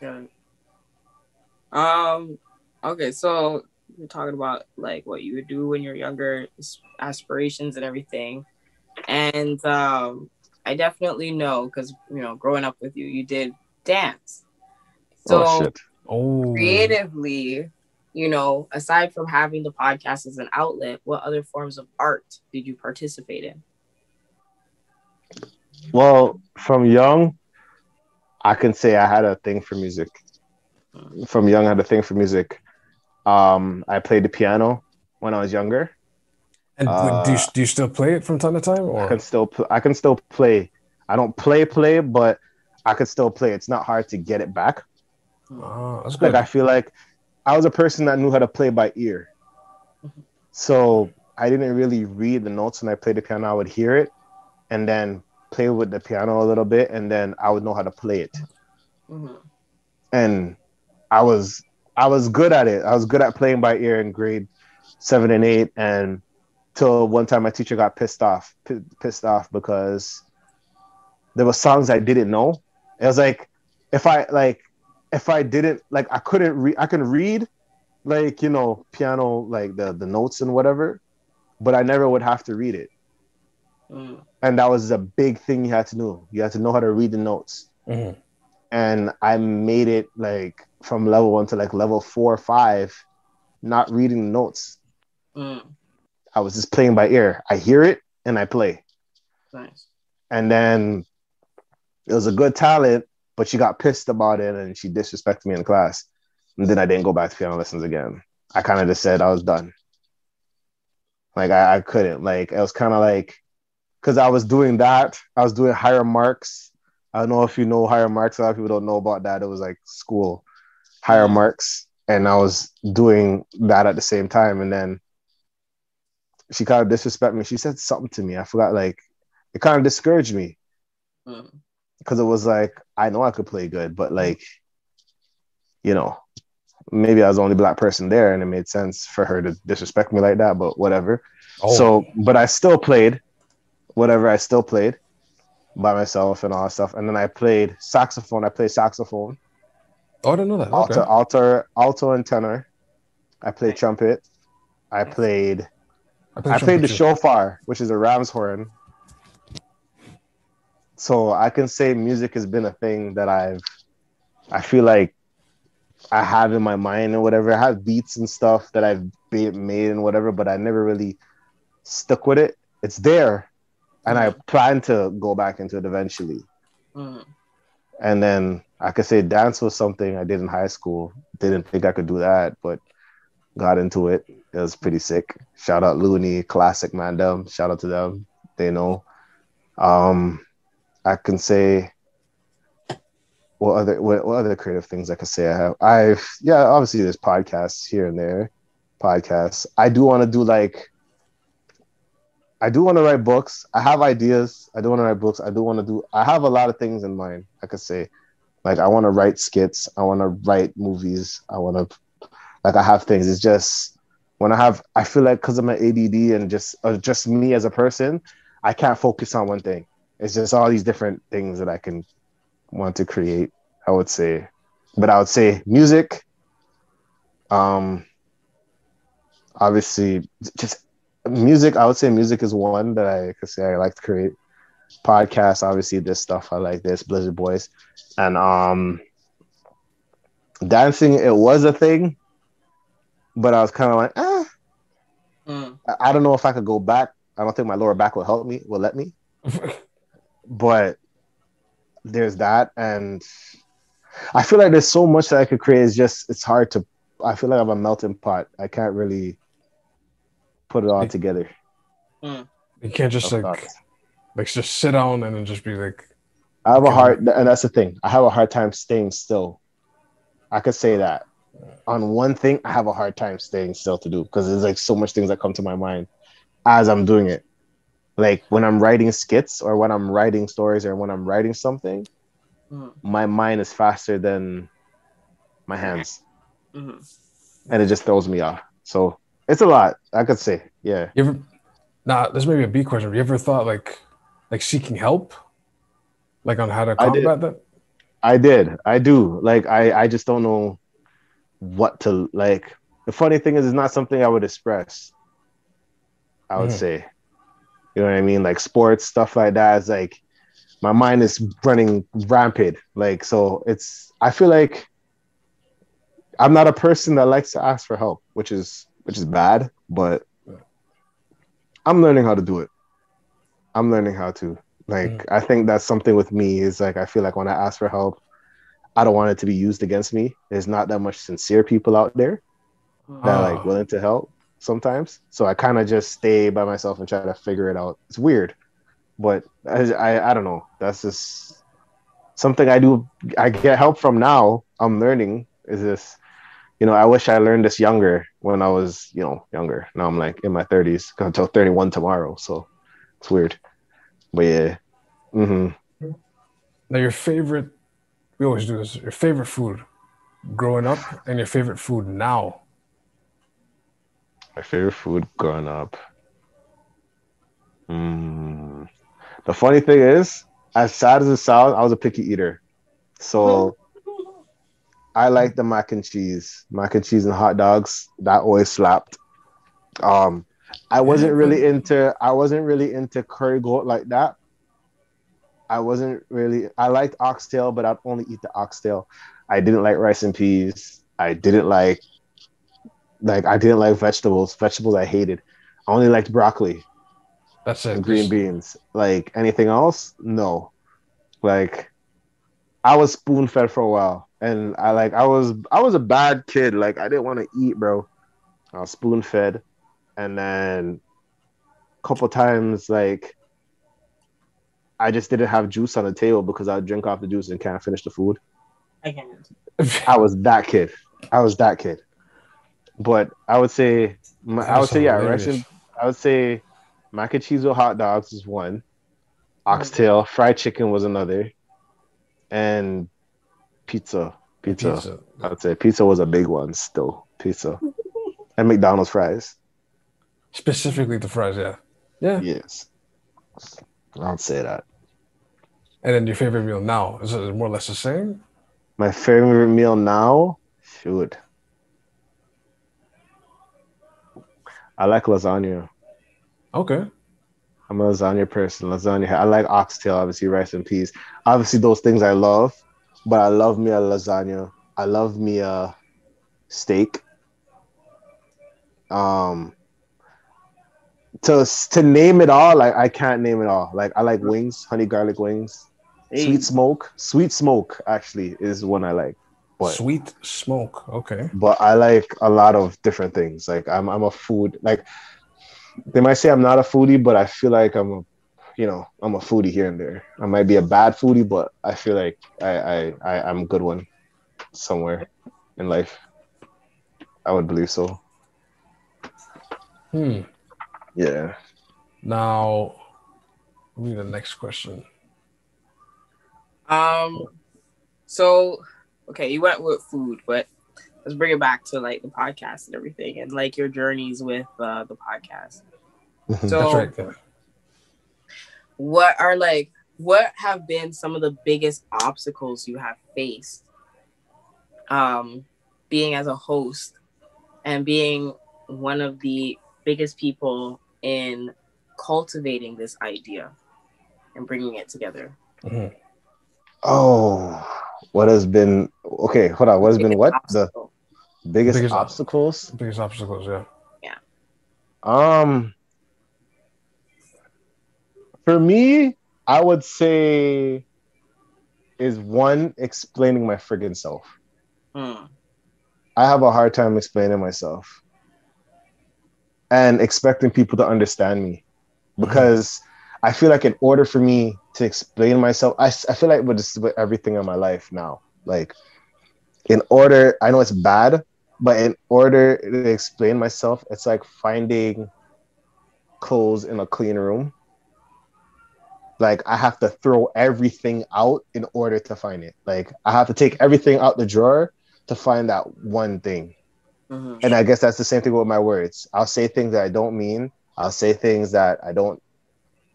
good. Um. Okay, so you're talking about like what you would do when you're younger, aspirations and everything, and um, I definitely know because you know, growing up with you, you did dance. So oh shit. Oh creatively, you know, aside from having the podcast as an outlet, what other forms of art did you participate in? Well, from young, I can say I had a thing for music. From young, I had a thing for music. Um, I played the piano when I was younger. And w- do you uh, do you still play it from time to time I can still pl- I can still play. I don't play play, but I could still play. It's not hard to get it back. Ah, that's Like. I feel like I was a person that knew how to play by ear. So I didn't really read the notes when I played the piano. I would hear it and then play with the piano a little bit, and then I would know how to play it. Mhm. And I was I was good at it. I was good at playing by ear in grade seven and eight, and till one time my teacher got pissed off, p- pissed off because there were songs I didn't know. It was like if I like if I didn't like I couldn't read I can read like you know piano like the the notes and whatever, but I never would have to read it. Mm. And that was a big thing you had to know. You had to know how to read the notes. Mhm. And I made it like from level one to like level four or five, not reading the notes. Mm. I was just playing by ear. I hear it and I play. Nice. And then it was a good talent, but she got pissed about it and she disrespected me in class. And then I didn't go back to piano lessons again. I kind of just said I was done. Like I, I couldn't. Like it was kind of like because I was doing that. I was doing higher marks. I don't know if you know higher marks. A lot of people don't know about that. It was like school higher Mhm. marks, and I was doing that at the same time. And then she kind of disrespected me. She said something to me. I forgot. Like it kind of discouraged me Mm. because it was like I know I could play good, but like, you know, maybe I was the only black person there, and it made sense for her to disrespect me like that. But whatever. Oh, So, but I still played, whatever. I still played by myself and all that stuff. And then I played saxophone. I played saxophone, oh, I didn't know that. alto, Okay. alto, alto, and tenor. I played trumpet. I played. I played the too. shofar, which is a ram's horn. So I can say music has been a thing that I've, I feel like I have in my mind and whatever. I have beats and stuff that I've made and whatever, but I never really stuck with it. It's there, and I plan to go back into it eventually. Mm. And then I could say dance was something I did in high school. Didn't think I could do that, but got into it. It was pretty sick. Shout out Looney, classic man. Them. Shout out to them. They know. Um, I can say what other what, what other creative things I could say I have. I've yeah, obviously there's podcasts here and there. Podcasts. I do want to do like I do want to write books. I have ideas. I do want to write books. I do want to do. I have a lot of things in mind. I could say, like I want to write skits. I want to write movies. I want to, like I have things. It's just when I have. I feel like because I'm an ADD and just uh, just me as a person, I can't focus on one thing. It's just all these different things that I can want to create. I would say, but I would say music. Um. Obviously, just music i would say music is one that i could say i like to create podcasts. Obviously this stuff i like this blizzard boys. And um dancing it was a thing but i was kind of like ah. Mm. I- i don't know if i could go back. I don't think my lower back will help me will let me. But there's that and i feel like there's so much that i could create. It's just it's hard to i feel like i'm a melting pot. I can't really put it all together you can't just of like thoughts. like just sit down and then just be like I have a Okay. hard, and that's the thing. I have a hard time staying still. I could say that on one thing, I have a hard time staying still to do because there's like so much things that come to my mind as I'm doing it. Like when I'm writing skits or when I'm writing stories or when I'm writing something, Mm. my mind is faster than my hands, hmm and it just throws me off. So it's a lot. I could say, yeah. You ever? Nah, this may be a B question. Have you ever thought like, like seeking help, like on how to I combat that? I did. I do. Like I, I just don't know what to like. The funny thing is, it's not something I would express. I would Mhm. say, you know what I mean, like sports stuff like that. It's like my mind is running rampant. Like so, it's. I feel like I'm not a person that likes to ask for help, which is which is bad. But I'm learning how to do it. I'm learning how to. Like Mhm. I think that's something with me is like I feel like when I ask for help, I don't want it to be used against me. There's not that much sincere people out there that are like Ah. willing to help sometimes. So I kind of just stay by myself and try to figure it out. It's weird, but I, I I don't know. That's just something I do. I get help from now. I'm learning. Is this, you know, I wish I learned this younger when I was, you know, younger. Now I'm like in my 30s. Gonna 31 tomorrow, so it's weird. But yeah. Mm-hmm. Now, your favorite, we always do this, your favorite food growing up and your favorite food now. My favorite food growing up. Mm. The funny thing is, as sad as it sounds, I was a picky eater. So I like the mac and cheese, mac and cheese and hot dogs. That always slapped. Um, I wasn't really into. I wasn't really into curry goat like that. I wasn't really. I liked oxtail, but I'd only eat the oxtail. I didn't like rice and peas. I didn't like. Like I didn't like vegetables. Vegetables I hated. I only liked broccoli That's it. and green beans. Like anything else, no. Like I was spoon fed for a while, and I like I was I was a bad kid. Like I didn't want to eat, bro. I was spoon fed, and then a couple times like I just didn't have juice on the table because I'd drink off the juice and can't finish the food. I can't. I was that kid. I was that kid. But I would say, my, I would That's say, yeah, hilarious. Russian. I would say, mac and cheese with hot dogs is one. Mm-hmm. Oxtail, fried chicken was another, and pizza. Pizza. Pizza. I would say pizza was a big one. Still, pizza, and McDonald's fries. Specifically the fries, yeah. Yeah. Yes, I'd say that. And then your favorite meal now is it more or less the same? My favorite meal now, shoot. I like lasagna. Okay. I'm a lasagna person. Lasagna. I like oxtail, obviously rice and peas. Obviously, those things I love, but I love me a lasagna. I love me a steak. Um, to to name it all, like I can't name it all. Like I like wings, honey garlic wings, Hey, sweet smoke. Sweet smoke actually is one I like. But Sweet smoke. Okay. but I like a lot of different things. Like I'm I'm a food like they might say I'm not a foodie, but I feel like I'm a you know, I'm a foodie here and there. I might be a bad foodie, but I feel like I I, I I'm a good one somewhere in life. I would believe so. Hmm. Yeah. Now, read the next question. Um, so okay, you went with food, but let's bring it back to like the podcast and everything, and like your journeys with uh, the podcast. So, That's right. Yeah. what are like what have been some of the biggest obstacles you have faced um being as a host and being one of the biggest people in cultivating this idea and bringing it together Mhm. Oh, what has been okay? Hold on. What has been Biggest what the biggest, Biggest- obstacles? Biggest obstacles, yeah. yeah. Um, for me, I would say is one explaining my friggin' self. Hmm. I have a hard time explaining myself and expecting people to understand me because I feel like in order for me to explain myself, I, I feel like with just with everything in my life now, like in order, I know it's bad, but in order to explain myself, it's like finding clothes in a clean room. Like I have to throw everything out in order to find it. Like I have to take everything out the drawer to find that one thing. Mhm. And I guess that's the same thing with my words. I'll say things that I don't mean. I'll say things that I don't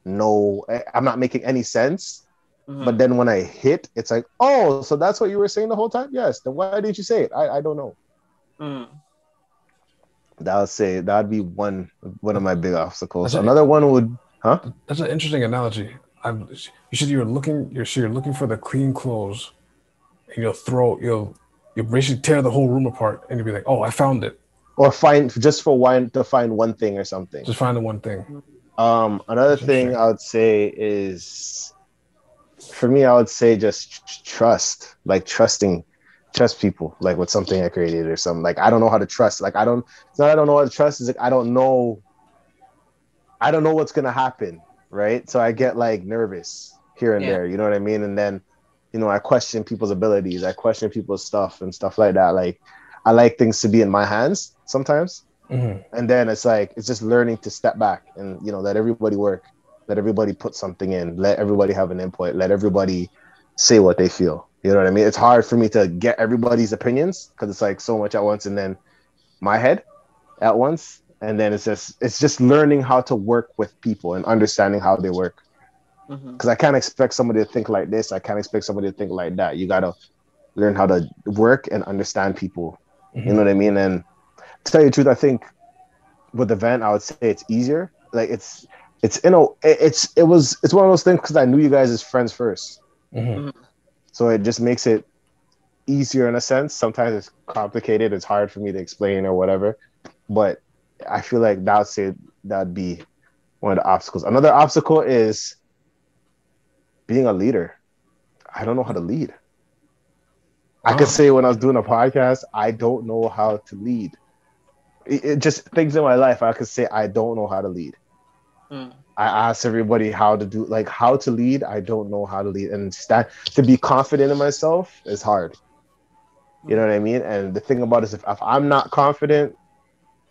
know. I- I'm not making any sense. Mhm. But then when I hit, it's like, oh, so that's what you were saying the whole time? Yes. Then why did you say it? I, I don't know. Mhm. That would say that would be one one of my big obstacles. That's it. Another one would huh? That's an interesting analogy. I'm, you said you were looking. You're so you're looking for the clean clothes, and you'll throw. You'll you'll basically tear the whole room apart, and you'll be like, "Oh, I found it. or find just for one to find one thing or something. Just find the one thing." Um, another That's thing. I would say is, for me, I would say just trust, like trusting, trust people, like with something I created or something. Like I don't know how to trust. Like I don't. It's not I don't know how to trust. Is like I don't know. I don't know what's gonna happen, right? So I get like nervous here and Yeah. there. You know what I mean? And then, you know, I question people's abilities. I question people's stuff and stuff like that. Like I like things to be in my hands sometimes Mhm. and then it's like it's just learning to step back and you know let everybody work let everybody put something in let everybody have an input let everybody say what they feel you know what i mean it's hard for me to get everybody's opinions because it's like so much at once and then my head at once and then it's just it's just learning how to work with people and understanding how they work mm-hmm. because i can't expect somebody to think like this i can't expect somebody to think like that you gotta learn how to work and understand people you know mm-hmm. what I mean? And to tell you the truth, I think with the van, I would say it's easier. Like it's it's you know it- it's it was it's one of those things because I knew you guys as friends first, Mhm. so it just makes it easier in a sense. Sometimes it's complicated. It's hard for me to explain or whatever, but I feel like that's it. that'd be one of the obstacles. Another obstacle is being a leader. I don't know how to lead. I could say when I was doing a podcast, I don't know how to lead. It, it just things in my life, I could say I don't know how to lead. Mm. I ask everybody how to do like how to lead. I don't know how to lead, and stand to be confident in myself is hard. You know what I mean? And the thing about it is, if, if I'm not confident,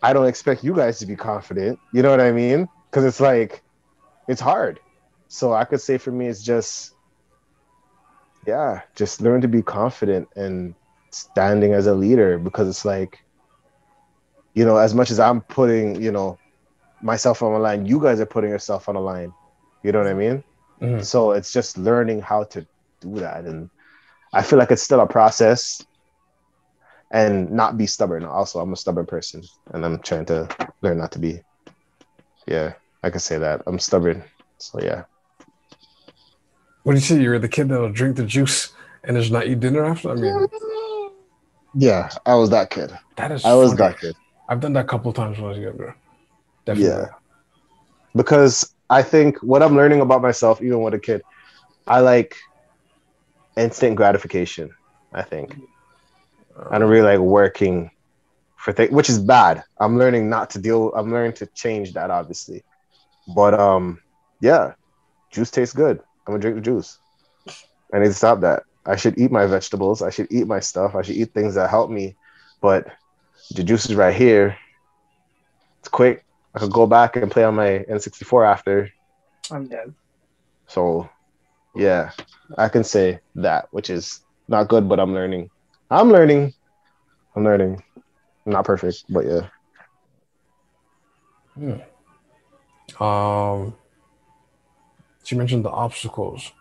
I don't expect you guys to be confident. You know what I mean? Because it's like it's hard. So I could say for me, it's just yeah, just learn to be confident and standing as a leader because it's like you know, as much as I'm putting, you know, myself on the line, you guys are putting yourself on the line. You know what I mean? Mhm. So it's just learning how to do that. And I feel like it's still a process and not be stubborn. Also, I'm a stubborn person and I'm trying to learn not to be. Yeah, I can say that. I'm stubborn. So yeah. What do you say? You're the kid that'll drink the juice and just not eat dinner after. I mean, Yeah, I was that kid. that is. I was funny. that kid. I've done that a couple times when I was younger. Definitely. Yeah. Because I think what I'm learning about myself, even with a kid, I like instant gratification. I think. I don't really like working for things, which is bad. I'm learning not to deal. I'm learning to change that, obviously. But um, yeah, juice tastes good. I'm gonna drink the juice. I need to stop that. I should eat my vegetables. I should eat my stuff. I should eat things that help me. But the juice is right here. It's quick. I could go back and play on my N64 after. I'm dead. So, yeah, I can say that, which is not good, but I'm learning. I'm learning. I'm learning. I'm not perfect, but yeah. Um, she mentioned the obstacles.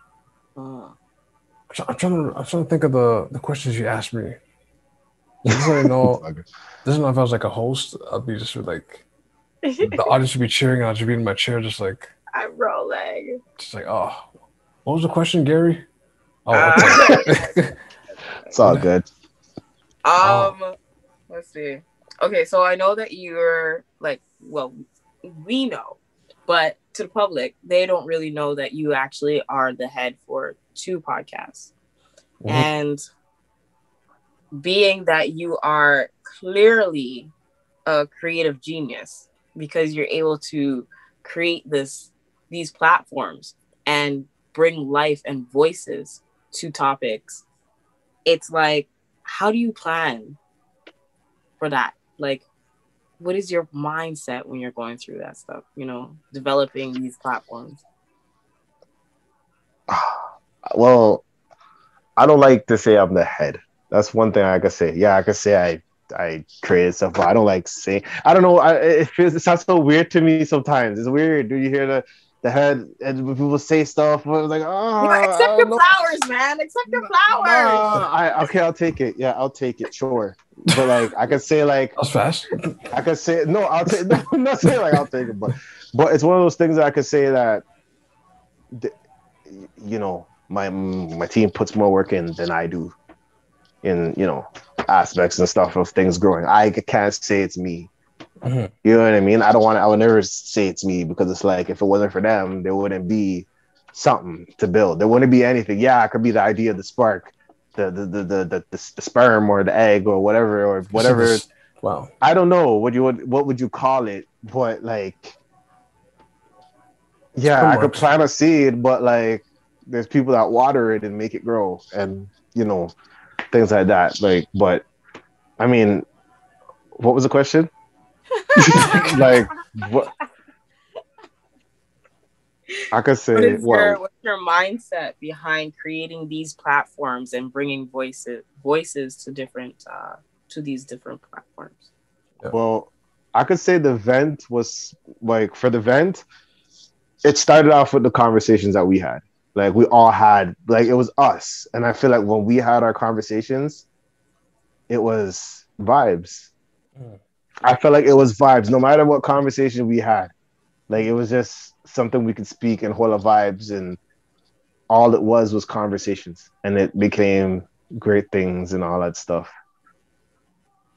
Mm. I'm trying to. I'm trying to think of the the questions you asked me. Doesn't really know. Doesn't know if I was like a host. I'd be just like the audience would be cheering. and I'd just be in my chair, just like, I'm rolling. just like, oh, what was the question, Gary? Oh, Uh, okay. It's all good. Um, let's see. Okay, so I know that you're like, well, we know, but to the public, they don't really know that you actually are the head for two podcasts. Mhm. And being that you are clearly a creative genius because you're able to create this these platforms and bring life and voices to topics it's like how do you plan for that like what is your mindset when you're going through that stuff you know developing these platforms Well, I don't like to say I'm the head That's one thing I could say. Yeah, I could say I I created stuff, but I don't like saying. I don't know. I, it feels it sounds so weird to me sometimes. It's weird. Do you hear the the head and people say stuff? But it's like, oh, You know, accept your flowers, man. Accept your flowers. Nah, I okay, I'll take it. Yeah, I'll take it. Sure, but like I could say like That was fast. I could say no. I'll take. No, not saying like I'll take it, but but it's one of those things that I could say that, th- you know, my my team puts more work in than I do, in you know aspects and stuff of things growing. I can't say it's me. Mhm. You know what I mean? I don't want. to I would never say it's me because it's like if it wasn't for them, there wouldn't be something to build. There wouldn't be anything. Yeah, it could be the idea, the spark, the the the the, the, the, sperm or the egg or whatever or whatever. Wow. I don't know what you would what would you call it, but like yeah, I could plant a seed, but like there's people that water it and make it grow and you know things like that. Like, but I mean, what was the question? like what I could What say is your what's your mindset behind creating these platforms and bringing voices voices to different uh, to these different platforms? Well, I could say the vent was like for the vent, it started off with the conversations that we had. Like we all had, like it was us. And I feel like when we had our conversations, it was vibes. Mm. I felt like it was vibes, no matter what conversation we had. Like it was just something we could speak and hold of vibes, and all it was was conversations, and it became great things and all that stuff.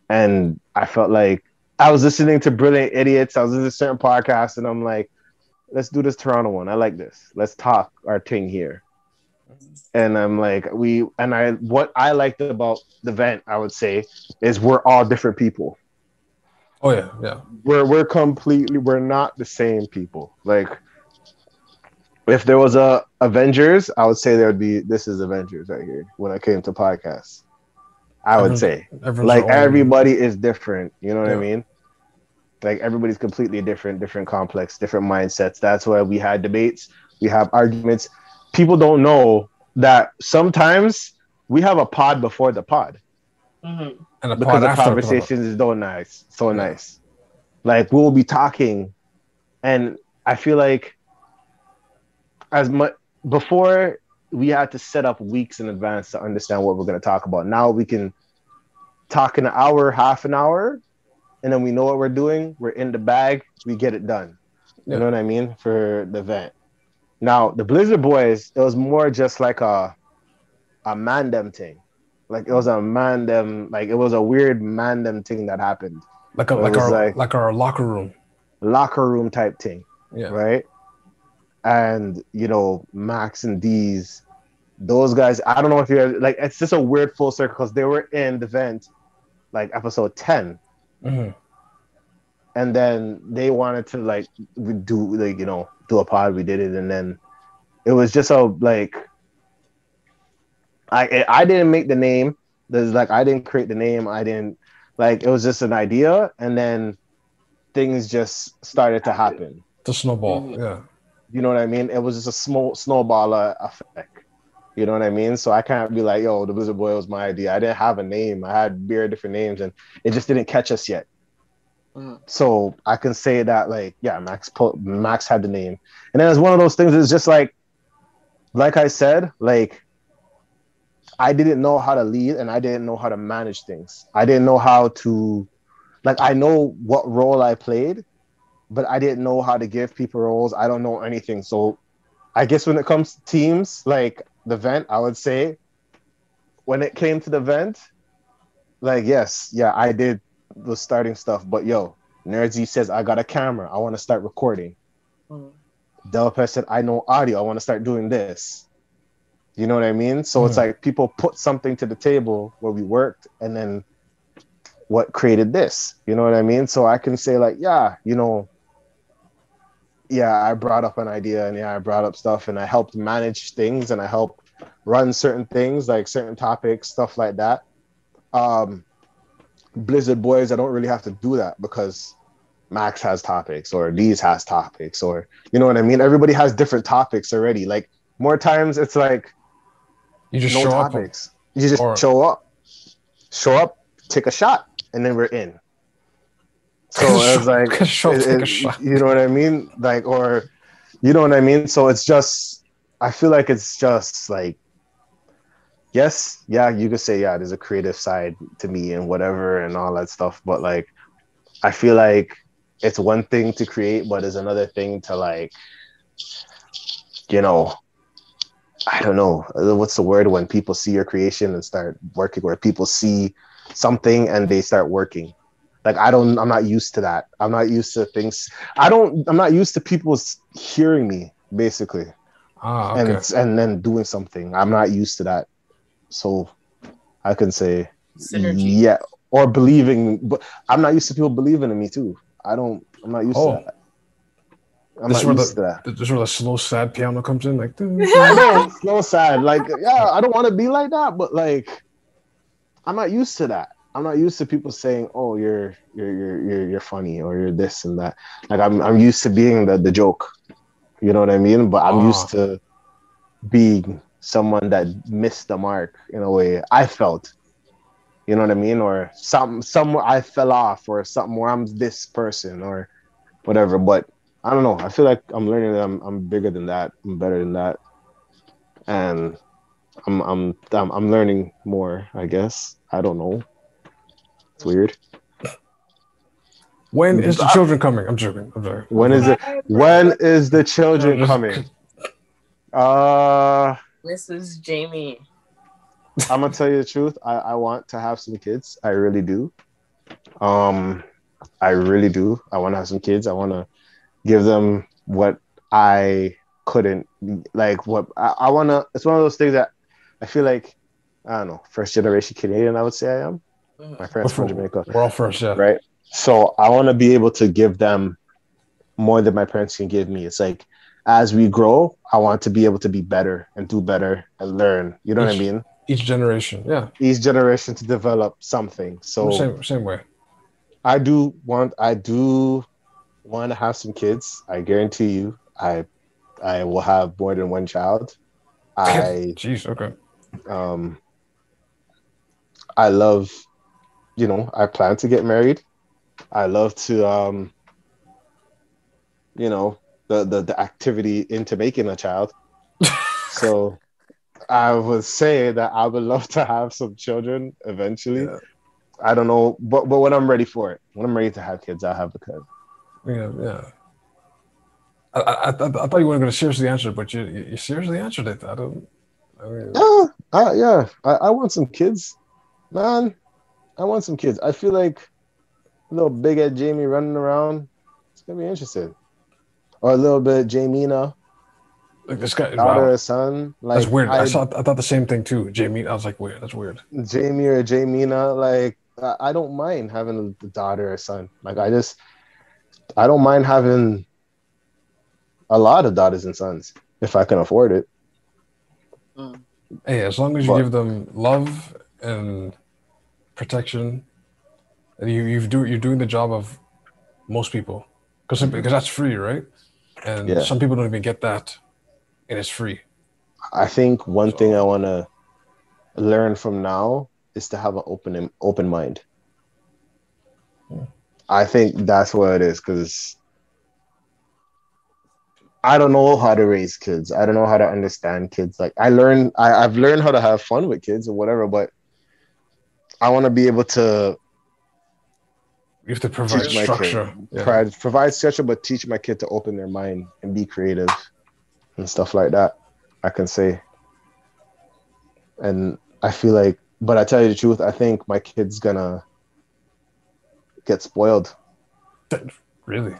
And I felt like I was listening to Brilliant Idiots. I was listening to certain podcasts, and I'm like, let's do this Toronto one. I like this. Let's talk our thing here. And I'm like, we and I what I liked about the vent, I would say, is we're all different people Oh yeah, yeah. we're we're completely we're not the same people. Like if there was a Avengers, I would say there would be this is Avengers right here when it came to podcasts. I would Mhm. say like everybody is different. You know what I mean? Like everybody's completely different, different complex, different mindsets. That's why we had debates, we have arguments. People don't know that sometimes we have a pod before the pod Mhm. And a because the conversations is so nice, so Yeah. nice. Like we'll be talking, and I feel like as much before we had to set up weeks in advance to understand what we're going to talk about. Now we can talk an hour, half an hour, and then we know what we're doing. We're in the bag. We get it done. You Yeah. know what I mean for the vent. Now the Blizzard Boys, it was more just like a a mandem thing. Like it was a mandem, like it was a weird mandem thing that happened. like a, like our like- like our locker room. Locker room type thing. Yeah. right? And you know, Max and D's, those guys. I don't know if you're like. It's just a weird full circle because they were in the vent, like episode ten, Mhm. and then they wanted to like do like you know do a pod. We did it, and then it was just a like. I I didn't make the name. There's like I didn't create the name. I didn't like it was just an idea, and then things just started to happen. The snowball. Mhm. Yeah. You know what I mean? It was just a small snowball uh, effect. You know what I mean? So I can't be like, yo, the Blizzard Boy was my idea. I didn't have a name. I had very different names, and it just didn't catch us yet. Mhm. So I can say that, like, yeah, Max po- Max had the name, and then it's one of those things. It's just like, like I said, like I didn't know how to lead, and I didn't know how to manage things. I didn't know how to, like, I know what role I played, but I didn't know how to give people roles. I don't know anything. So I guess when it comes to teams, like the vent, I would say when it came to the vent, like, yes, yeah, I did the starting stuff, but yo, Nerd Z says, I got a camera. I want to start recording. Mm. Delpes said, I know audio. I want to start doing this. You know what I mean? So it's Mhm. like people put something to the table where we worked, and then what created this? You know what I mean? So I can say, like, yeah, you know, yeah, I brought up an idea, and yeah, I brought up stuff, and I helped manage things, and I helped run certain things, like certain topics, stuff like that. Um, Blizzard Boys, I don't really have to do that because Max has topics or Lee's has topics or you know what I mean? Everybody has different topics already. Like more times it's like You just no show up. topics. You just Or- show up. show up, take a shot, and then we're in. So it's like, Show it- it- you know what I mean? Like, or you know what I mean? So it's just, I feel like it's just like, yes, yeah, you could say, yeah, there's a creative side to me and whatever and all that stuff. But like, I feel like it's one thing to create, but it's another thing to like, you know, I don't know what's the word when people see your creation and start working, where people see something and they start working. Like I don't, I'm not used to that. I'm not used to things. I don't. I'm not used to people hearing me basically, Ah, okay. and and then doing something. I'm not used to that. So I can say Synergy. yeah, or believing. But I'm not used to people believing in me too. I don't. I'm not used Oh. to that. I'm This not where used to that. This is where the slow, sad piano comes in. Like, I slow it's sad. Like, yeah, I don't want to be like that, but like, I'm not used to that. I'm not used to people saying, "Oh, you're you're you're you're, you're funny" or "you're this and that." Like, I'm I'm used to being the the joke. You know what I mean? But I'm Ah. used to being someone that missed the mark in a way. I felt. You know what I mean? Or some somewhere I fell off, or something where I'm this person, or whatever. But I don't know. I feel like I'm learning that I'm I'm bigger than that. I'm better than that, and I'm I'm I'm, I'm learning more. I guess I don't know. It's weird. when is the children coming? I'm joking. I'm sorry. When is it? When is the children coming? Uh, This is Jamie. I'm gonna tell you the truth. I I want to have some kids. I really do. Um, I really do. I want to have some kids. I want to give them what I couldn't like. What I, I want to. It's one of those things that I feel like I don't know. First generation Canadian, I would say I am. My mm. parents from Jamaica, We're all first, yeah. right? So I want to be able to give them more than my parents can give me. It's like as we grow, I want to be able to be better and do better and learn. You know what I mean? Each generation, yeah. each generation to develop something. So same, same way. I do want I do want to have some kids. I guarantee you I I will have more than one child. I Jeez, okay. um I love you know, I plan to get married. I love to um you know, the the, the activity into making a child. so I would say that I would love to have some children eventually. Yeah. I don't know, but but when I'm ready for it, when I'm ready to have kids, I'll have the kid. Yeah, yeah. I, I, I, thought you weren't going to seriously answer, it, but you, you seriously answered it. I don't. I mean, Yeah, I, yeah. I, I want some kids, man. I want some kids. I feel like a little big head Jamie running around. It's gonna be interesting. Or a little bit Jamina, like this guy. daughter Wow, or son. Like that's weird. I, I, saw. I thought the same thing too. Jamie. I was like, weird. That's weird. Jamie or Jamina. Like I, I don't mind having a daughter or son. Like I just, I don't mind having a lot of daughters and sons if I can afford it. Mm. Hey, as long as you But- give them love and protection, and you you do you're doing the job of most people, because because that's free, right? And Yeah. some people don't even get that, and it's free. I think one thing I want to learn from now is to have an open open mind. I think that's what it is because I don't know how to raise kids. I don't know how to understand kids. Like I learned, I, I've learned how to have fun with kids or whatever, but I want to be able to You have to provide Teach my kid. structure. Yeah. provide, provide structure, but teach my kid to open their mind and be creative and stuff like that. I can say. And I feel like, but I tell you the truth, I think my kid's gonna get spoiled. Really.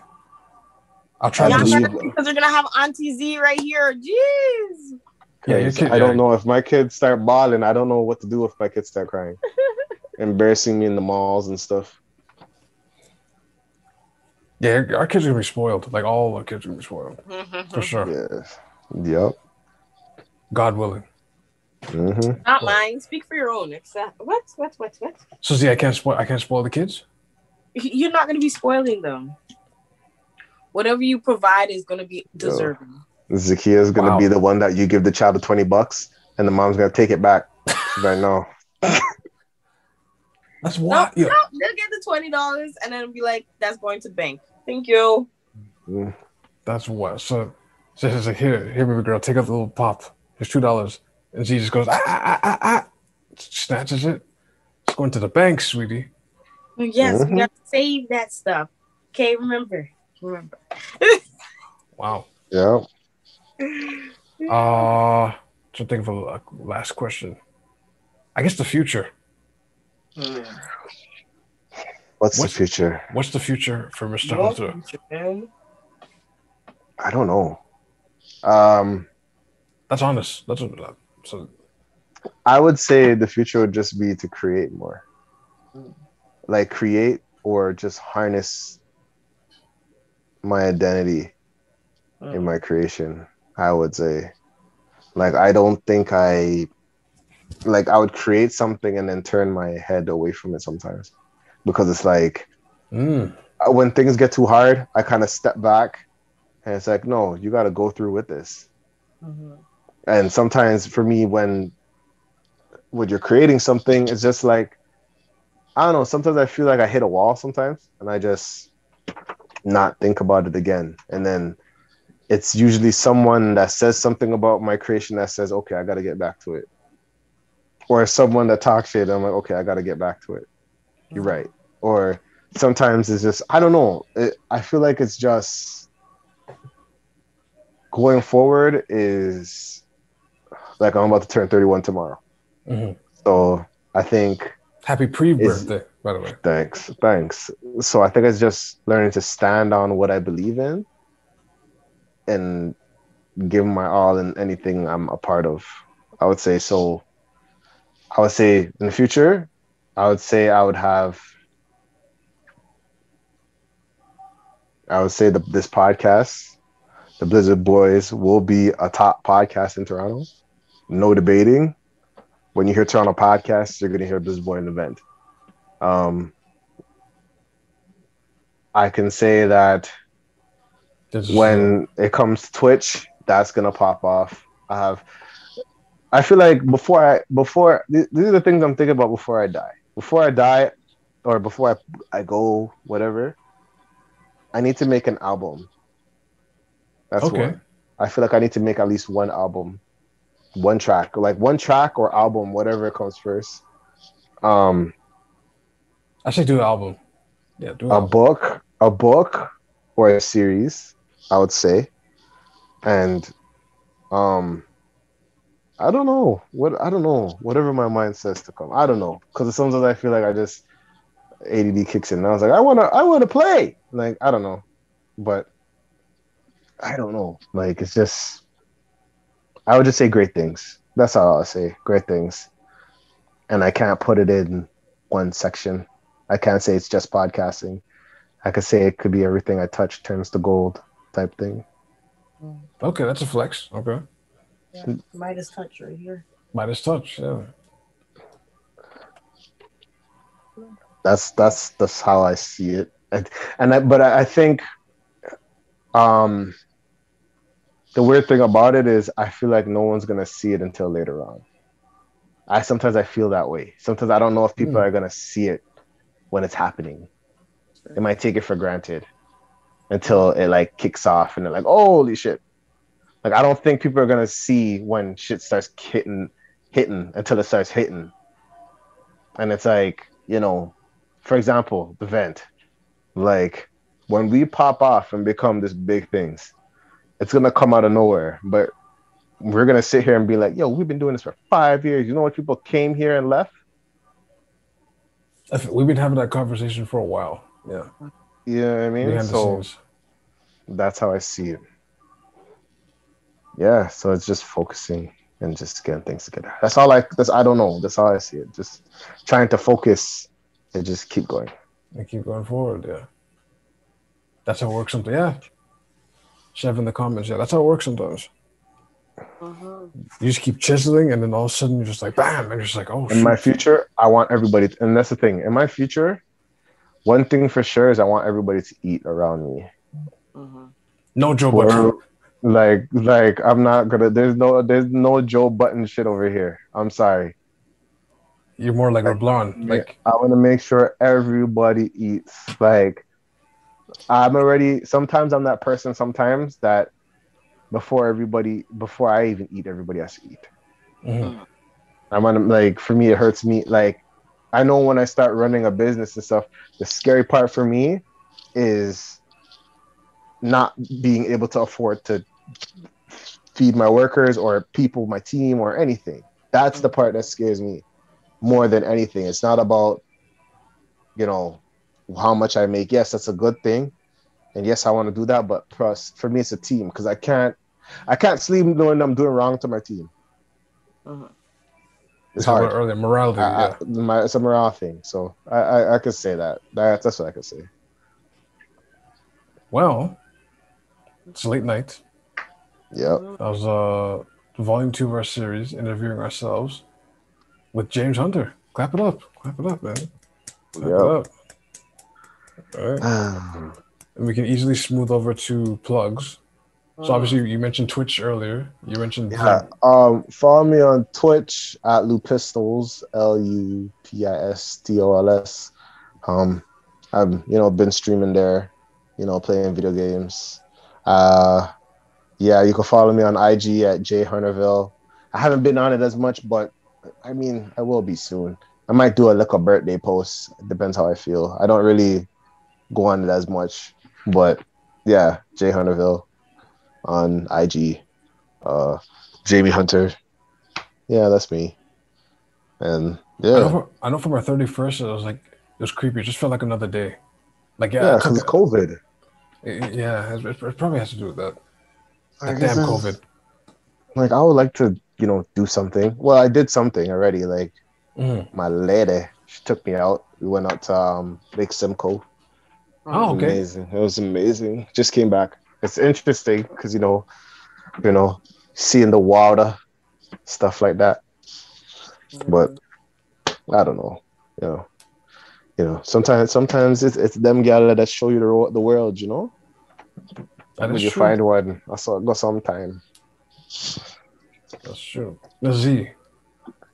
I'll try I to. believe- Dis- because they're gonna have Auntie Z right here. Jeez. Yeah, your 'Cause kid- I don't yeah. know if my kids start bawling. I don't know what to do if my kids start crying, embarrassing me in the malls and stuff. yeah, our kids are gonna be spoiled. Like all our kids are gonna be spoiled for sure. Yeah. Yep. God willing. hmm Not mine. Speak for your own. Except what? What? What? What? So see, I can't spoil. I can't spoil the kids. You're not gonna be spoiling them. Whatever you provide is gonna be deserving. Zakia's gonna Wow. be the one that you give the child the twenty bucks, and the mom's gonna take it back. She's like, no. That's No, what. no, Yeah. they'll get the twenty dollars and then be like, "That's going to the bank." Thank you. Mm. That's what. So, so she's like, here, here, baby girl, take out the little pop. Here's two dollars, and she just goes, ah, ah, ah, ah, ah. snatches it. It's going to the bank, sweetie. Yes, Mhm. we got to save that stuff. Okay, remember, remember. Wow. Yeah. Uh, to think of a a last question. I guess the future. What's, What's- the future? What's the future for Mr. What Hunter? future. I don't know. Um, That's honest. That's what. So I would say the future would just be to create more. Like create or just harness my identity in Mm. my creation. I would say. Like I don't think I like I would create something and then turn my head away from it sometimes. Because it's like mm, when things get too hard, I kind of step back and it's like, no, you got to go through with this. Mhm. And sometimes for me, when when you're creating something, it's just like I don't know. Sometimes I feel like I hit a wall sometimes, and I just not think about it again. And then it's usually someone that says something about my creation that says, "Okay, I got to get back to it," or someone that talks shit. I'm like, "Okay, I got to get back to it." You're right. Or sometimes it's just I don't know. It, I feel like it's just going forward is like I'm about to turn 31 tomorrow. mhm. So I think Happy pre-birthday, by the way. thanks, thanks. So I think it's just learning to stand on what I believe in and give my all in anything I'm a part of. I would say so. I would say in the future, I would say I would have. I would say that this podcast, the Blizzard Boys, will be a top podcast in Toronto. No debating. When you hear Toronto podcasts, you're going to hear Blizzard Boy in the vent. Um, I can say that This when it comes to Twitch, that's gonna pop off. I have, I feel like before I before th- these are the things I'm thinking about before I die. Before I die, or before I I go whatever, I need to make an album. That's Okay. what I feel like I need to make at least one album, one track, like one track or album, whatever comes first. Um, I should do the album. Yeah, do a album. book, a book or a series, I would say. And um I don't know. What I don't know. Whatever my mind says to come. I don't know. Cause sometimes I feel like I just ADD kicks in. And I was like, I wanna I wanna play. Like, I don't know. But I don't know. Like it's just I would just say great things. That's all I'll say. Great things. And I can't put it in one section. I can't say it's just podcasting. I could say it could be everything I touch turns to gold type thing. Okay, that's a flex. Okay. Yeah, Midas touch right here. Midas touch. Yeah. That's that's that's how I see it. And, and I, but I, I think um the weird thing about it is I feel like no one's gonna see it until later on. I sometimes I feel that way. Sometimes I don't know if people Hmm. are gonna see it when it's happening. They might take it for granted until it like kicks off and they're like, holy shit. Like I don't think people are gonna see when shit starts hitting hitting until it starts hitting. And it's like, you know, for example, the vent. Like when we pop off and become this big things, it's gonna come out of nowhere. But we're gonna sit here and be like, yo, we've been doing this for five years. You know what people came here and left? We've been having that conversation for a while. Yeah. You know I mean? So that's how I see it. Yeah, so it's just focusing and just getting things together. That's all I that's I don't know. That's how I see it. Just trying to focus and just keep going. and keep going forward. Yeah. That's how it works sometimes. Yeah. Chef in the comments. Yeah, that's how it works sometimes. Mhm. You just keep chiseling, and then all of a sudden you're just like, bam, and you're just like, oh, in my future, I want everybody, to, and that's the thing. In my future, one thing for sure is I want everybody to eat around me. Mhm. no Joe Or, Budden. like, like I'm not gonna. There's no, there's no Joe Budden shit over here. I'm sorry. You're more like LeBron. Like I want to make sure everybody eats. Like I'm already. Sometimes I'm that person. Sometimes that before everybody, before I even eat, everybody has to eat. mhm. I'm on like for me, it hurts me. Like I know when I start running a business and stuff, the scary part for me is not being able to afford to feed my workers or people, my team, or anything. That's the part that scares me more than anything. It's not about, you know, how much I make. Yes, that's a good thing, and yes, I want to do that. But plus, for me, it's a team because I can't, I can't sleep knowing I'm doing wrong to my team. Mhm. It's hard. about earlier morality. I, yeah. I, my, it's a morale thing. So I, I, I could say that. that. That's what I could say. Well, it's late night. Yep. That was uh volume two of our series, interviewing ourselves with James Hunter. Clap it up. Clap it up, man. Clap it up. All right. And we can easily smooth over to plugs. So obviously you mentioned Twitch earlier. You mentioned Yeah. Um, follow me on Twitch at Lupistols, L U P I S T O L S. Um, I've you know been streaming there, you know, playing video games. Uh, yeah, you can follow me on IG at Jay Hunterville. I haven't been on it as much, but I mean, I will be soon. I might do a little birthday post. It depends how I feel. I don't really go on it as much, but yeah, Jay Hunterville on IG. Uh, Jamie Hunter. Yeah, that's me. And I know, yeah, for, I know from our 31st, it was like, it was creepy. It just felt like another day. Like, yeah, yeah, it because took- COVID. it- yeah, it, it probably has to do with that. I damn COVID. Like, I would like to, you know, do something. Well, I did something already. Like, Mhm. my lady, she took me out. We went out to um, Lake Simcoe. Oh, okay. Amazing. It was amazing. Just came back. It's interesting because, you know, you know, seeing the water, stuff like that. But I don't know. You know, you know. Sometimes, sometimes it's it's them gal that show you the ro- the world. You know, That when is you true. find one, I saw go sometime. That's true. Now, Z,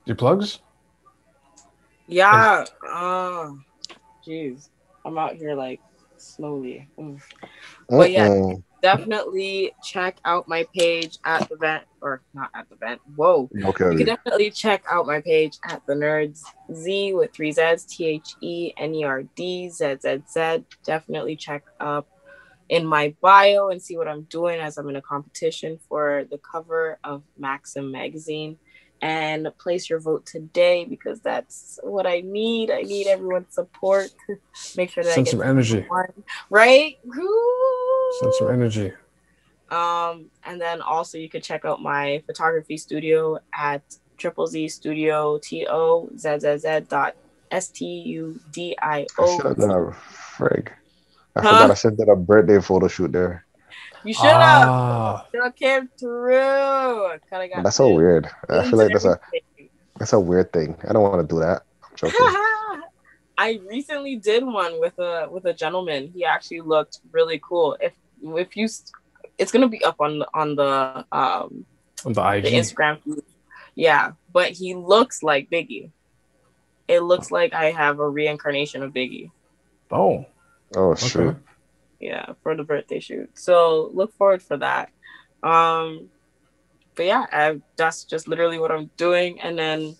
your plugs? Yeah. Oh, uh, jeez. I'm out here like slowly. Mm. But yeah. Definitely check out my page at the vent, or not at the vent. Whoa. Okay. You can definitely check out my page at the Nerds Z with three Z's T H E N E R D Z Z Z. Definitely check up in my bio and see what I'm doing as I'm in a competition for the cover of Maxim magazine. And place your vote today because that's what I need. I need everyone's support. Make sure that I get some energy. one, right? Woo! Send some energy. Um, and then also you could check out my photography studio at triple Z Studio T O Z Z Z dot S T U D I I should have done O. a frig. I Huh? forgot I should that a birthday photo shoot there. You should have. Ah, Still came through. Kinda got That's so weird. I feel like that's a that's a weird thing. I don't want to do that. I'm joking. I recently did one with a with a gentleman. He actually looked really cool. If if you, it's gonna be up on on the um on the IG. the Instagram feed. Yeah, but he looks like Biggie. It looks like I have a reincarnation of Biggie. Oh, Oh okay. shoot. Yeah, for the birthday shoot. So look forward for that. Um, but yeah, I, that's just literally what I'm doing, and then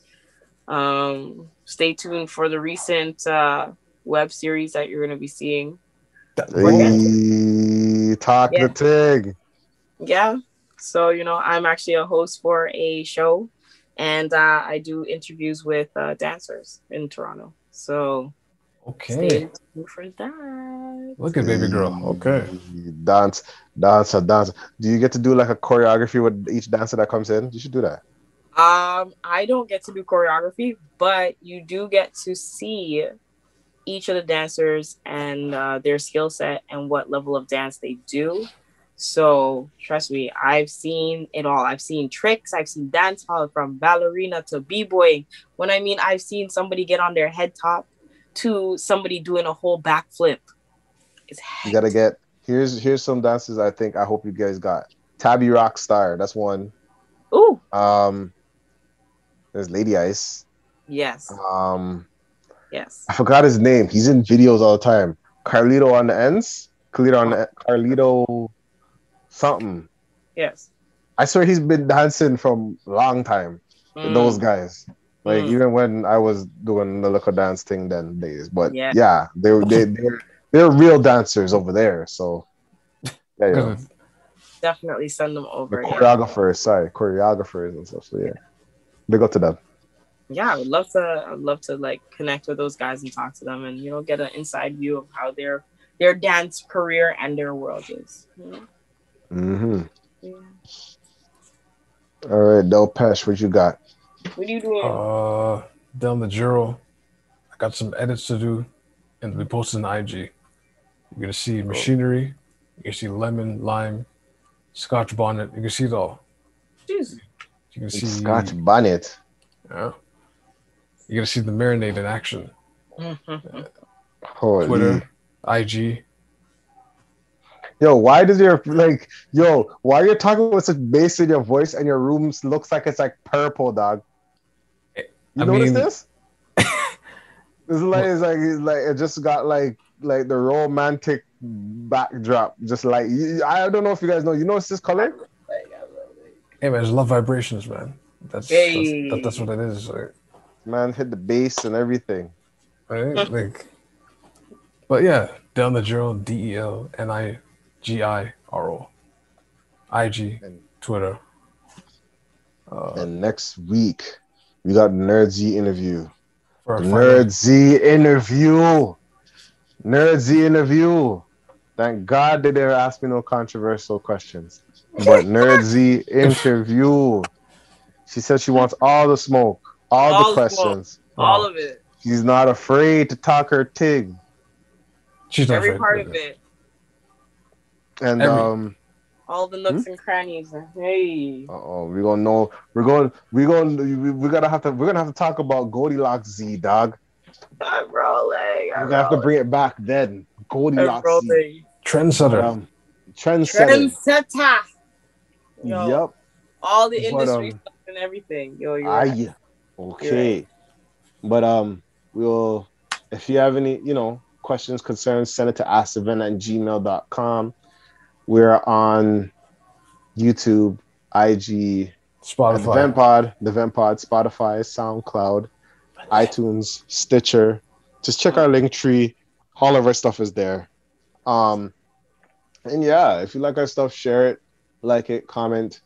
um, stay tuned for the recent uh, web series that you're gonna be seeing. Hey, talk Yeah. the tig. Yeah. So you know, I'm actually a host for a show, and uh, I do interviews with uh, dancers in Toronto. So Okay. stay tuned for that. Look at baby girl. Okay. Dance, dancer, dancer. Do you get to do like a choreography with each dancer that comes in? You should do that. Um, I don't get to do choreography, but you do get to see each of the dancers and uh, their skill set and what level of dance they do. So trust me, I've seen it all. I've seen tricks. I've seen dance hall from ballerina to b-boy. When I mean I've seen somebody get on their head top to somebody doing a whole backflip. You gotta get here's here's some dances I think I hope you guys got. Tabby Rock Star, that's one. ooh Um there's Lady Ice. Yes. Um, Yes. I forgot his name. He's in videos all the time. Carlito on the ends. Carlito on the Carlito something. Yes. I swear he's been dancing from long time. with Those Mm, guys. Like Mm. even when I was doing the little dance thing then days. But Yeah. yeah, they they they're they're real dancers over there. So yeah, yeah. Definitely send them The over. Yeah. choreographers, sorry, choreographers and stuff. So yeah. Big up to them. yeah, I would love to. I'd love to like connect with those guys and talk to them, and you know, get an inside view of how their their dance career and their world is. You know? hmm Yeah. All right, Del Pesh, what you got? What are you doing? uh, Delnigiro, I got some edits to do, and we posted on IG. You're gonna see machinery. You can see lemon, lime, Scotch bonnet. You can see it all. Jeez. You can see Scotch bonnet. Yeah. You're gonna see the marinade in action. Holy. Twitter, IG. Yo, why does your like yo, why are you're talking with such bass in your voice and your room looks like it's like purple, dog? You I notice mean- this? It's like it's like it's like it just got like like the romantic backdrop, just like I don't know if you guys know. You notice this color? Hey man, it's love vibrations, man. That's Hey. that's, that, that's what it is. Like, Man, hit the bass and everything. right? like, but yeah, Delnigiro, D E L N I G I R O, IG, And- Twitter. Uh, And next week we got Nerd Z interview. for our Nerd Z interview. Nerd Z interview. Thank God they didn't ask me no controversial questions. But Nerd Z interview. She said she wants all the smoke, all, All the the smoke. questions. All of it. She's not afraid to talk her tig. She's not Every afraid part of of it. And Every- um All the nooks Hmm? and crannies. Hey. oh, we're gonna know we're going we're going we- we're gonna have to we're gonna have to talk about Goldilocks Z dog. I'm rolling. I'm We're gonna have to bring it back then. I'm Goldilocks Z. Trendsetter. Um, trendsetter. Trendsetter. Yo, Yep. all the But, industry um, stuff and everything. Yo, you're right. Aye. Okay. But um we'll if you have any, you know, questions, concerns, send it to askevent at gmail.com. We're on YouTube, IG, the Spotify. Vent Pod, the Vent Pod, Spotify, SoundCloud, iTunes, Stitcher. Just check our link tree. All of our stuff is there. Um and yeah, if you like our stuff, share it, like it, comment,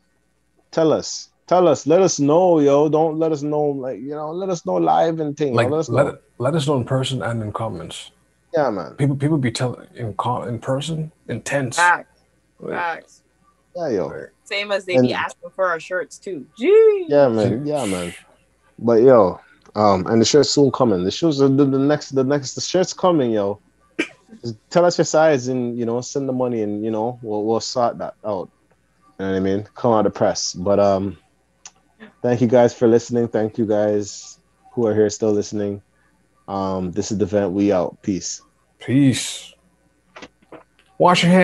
tell us. Tell us, let us know, yo. Don't let us know, like you know, let us know live and things. like let us let know. it, let us know in person and in comments. Yeah, man. People people be telling in com- in person intense. Facts. Like, Facts. Yeah, yo. Same as they And- be asking for our shirts too. Gee. Yeah, man. Yeah, man. But yo, um, and the shirt's soon coming. The shoes are the, the next, the next, the shirt's coming, yo. Just tell us your size and you know, send the money and you know, we'll we'll sort that out. You know what I mean? Come out of press. But um, thank you guys for listening. Thank you guys who are here still listening. Um, this is the vent. We out. Peace. Peace. Wash your hands.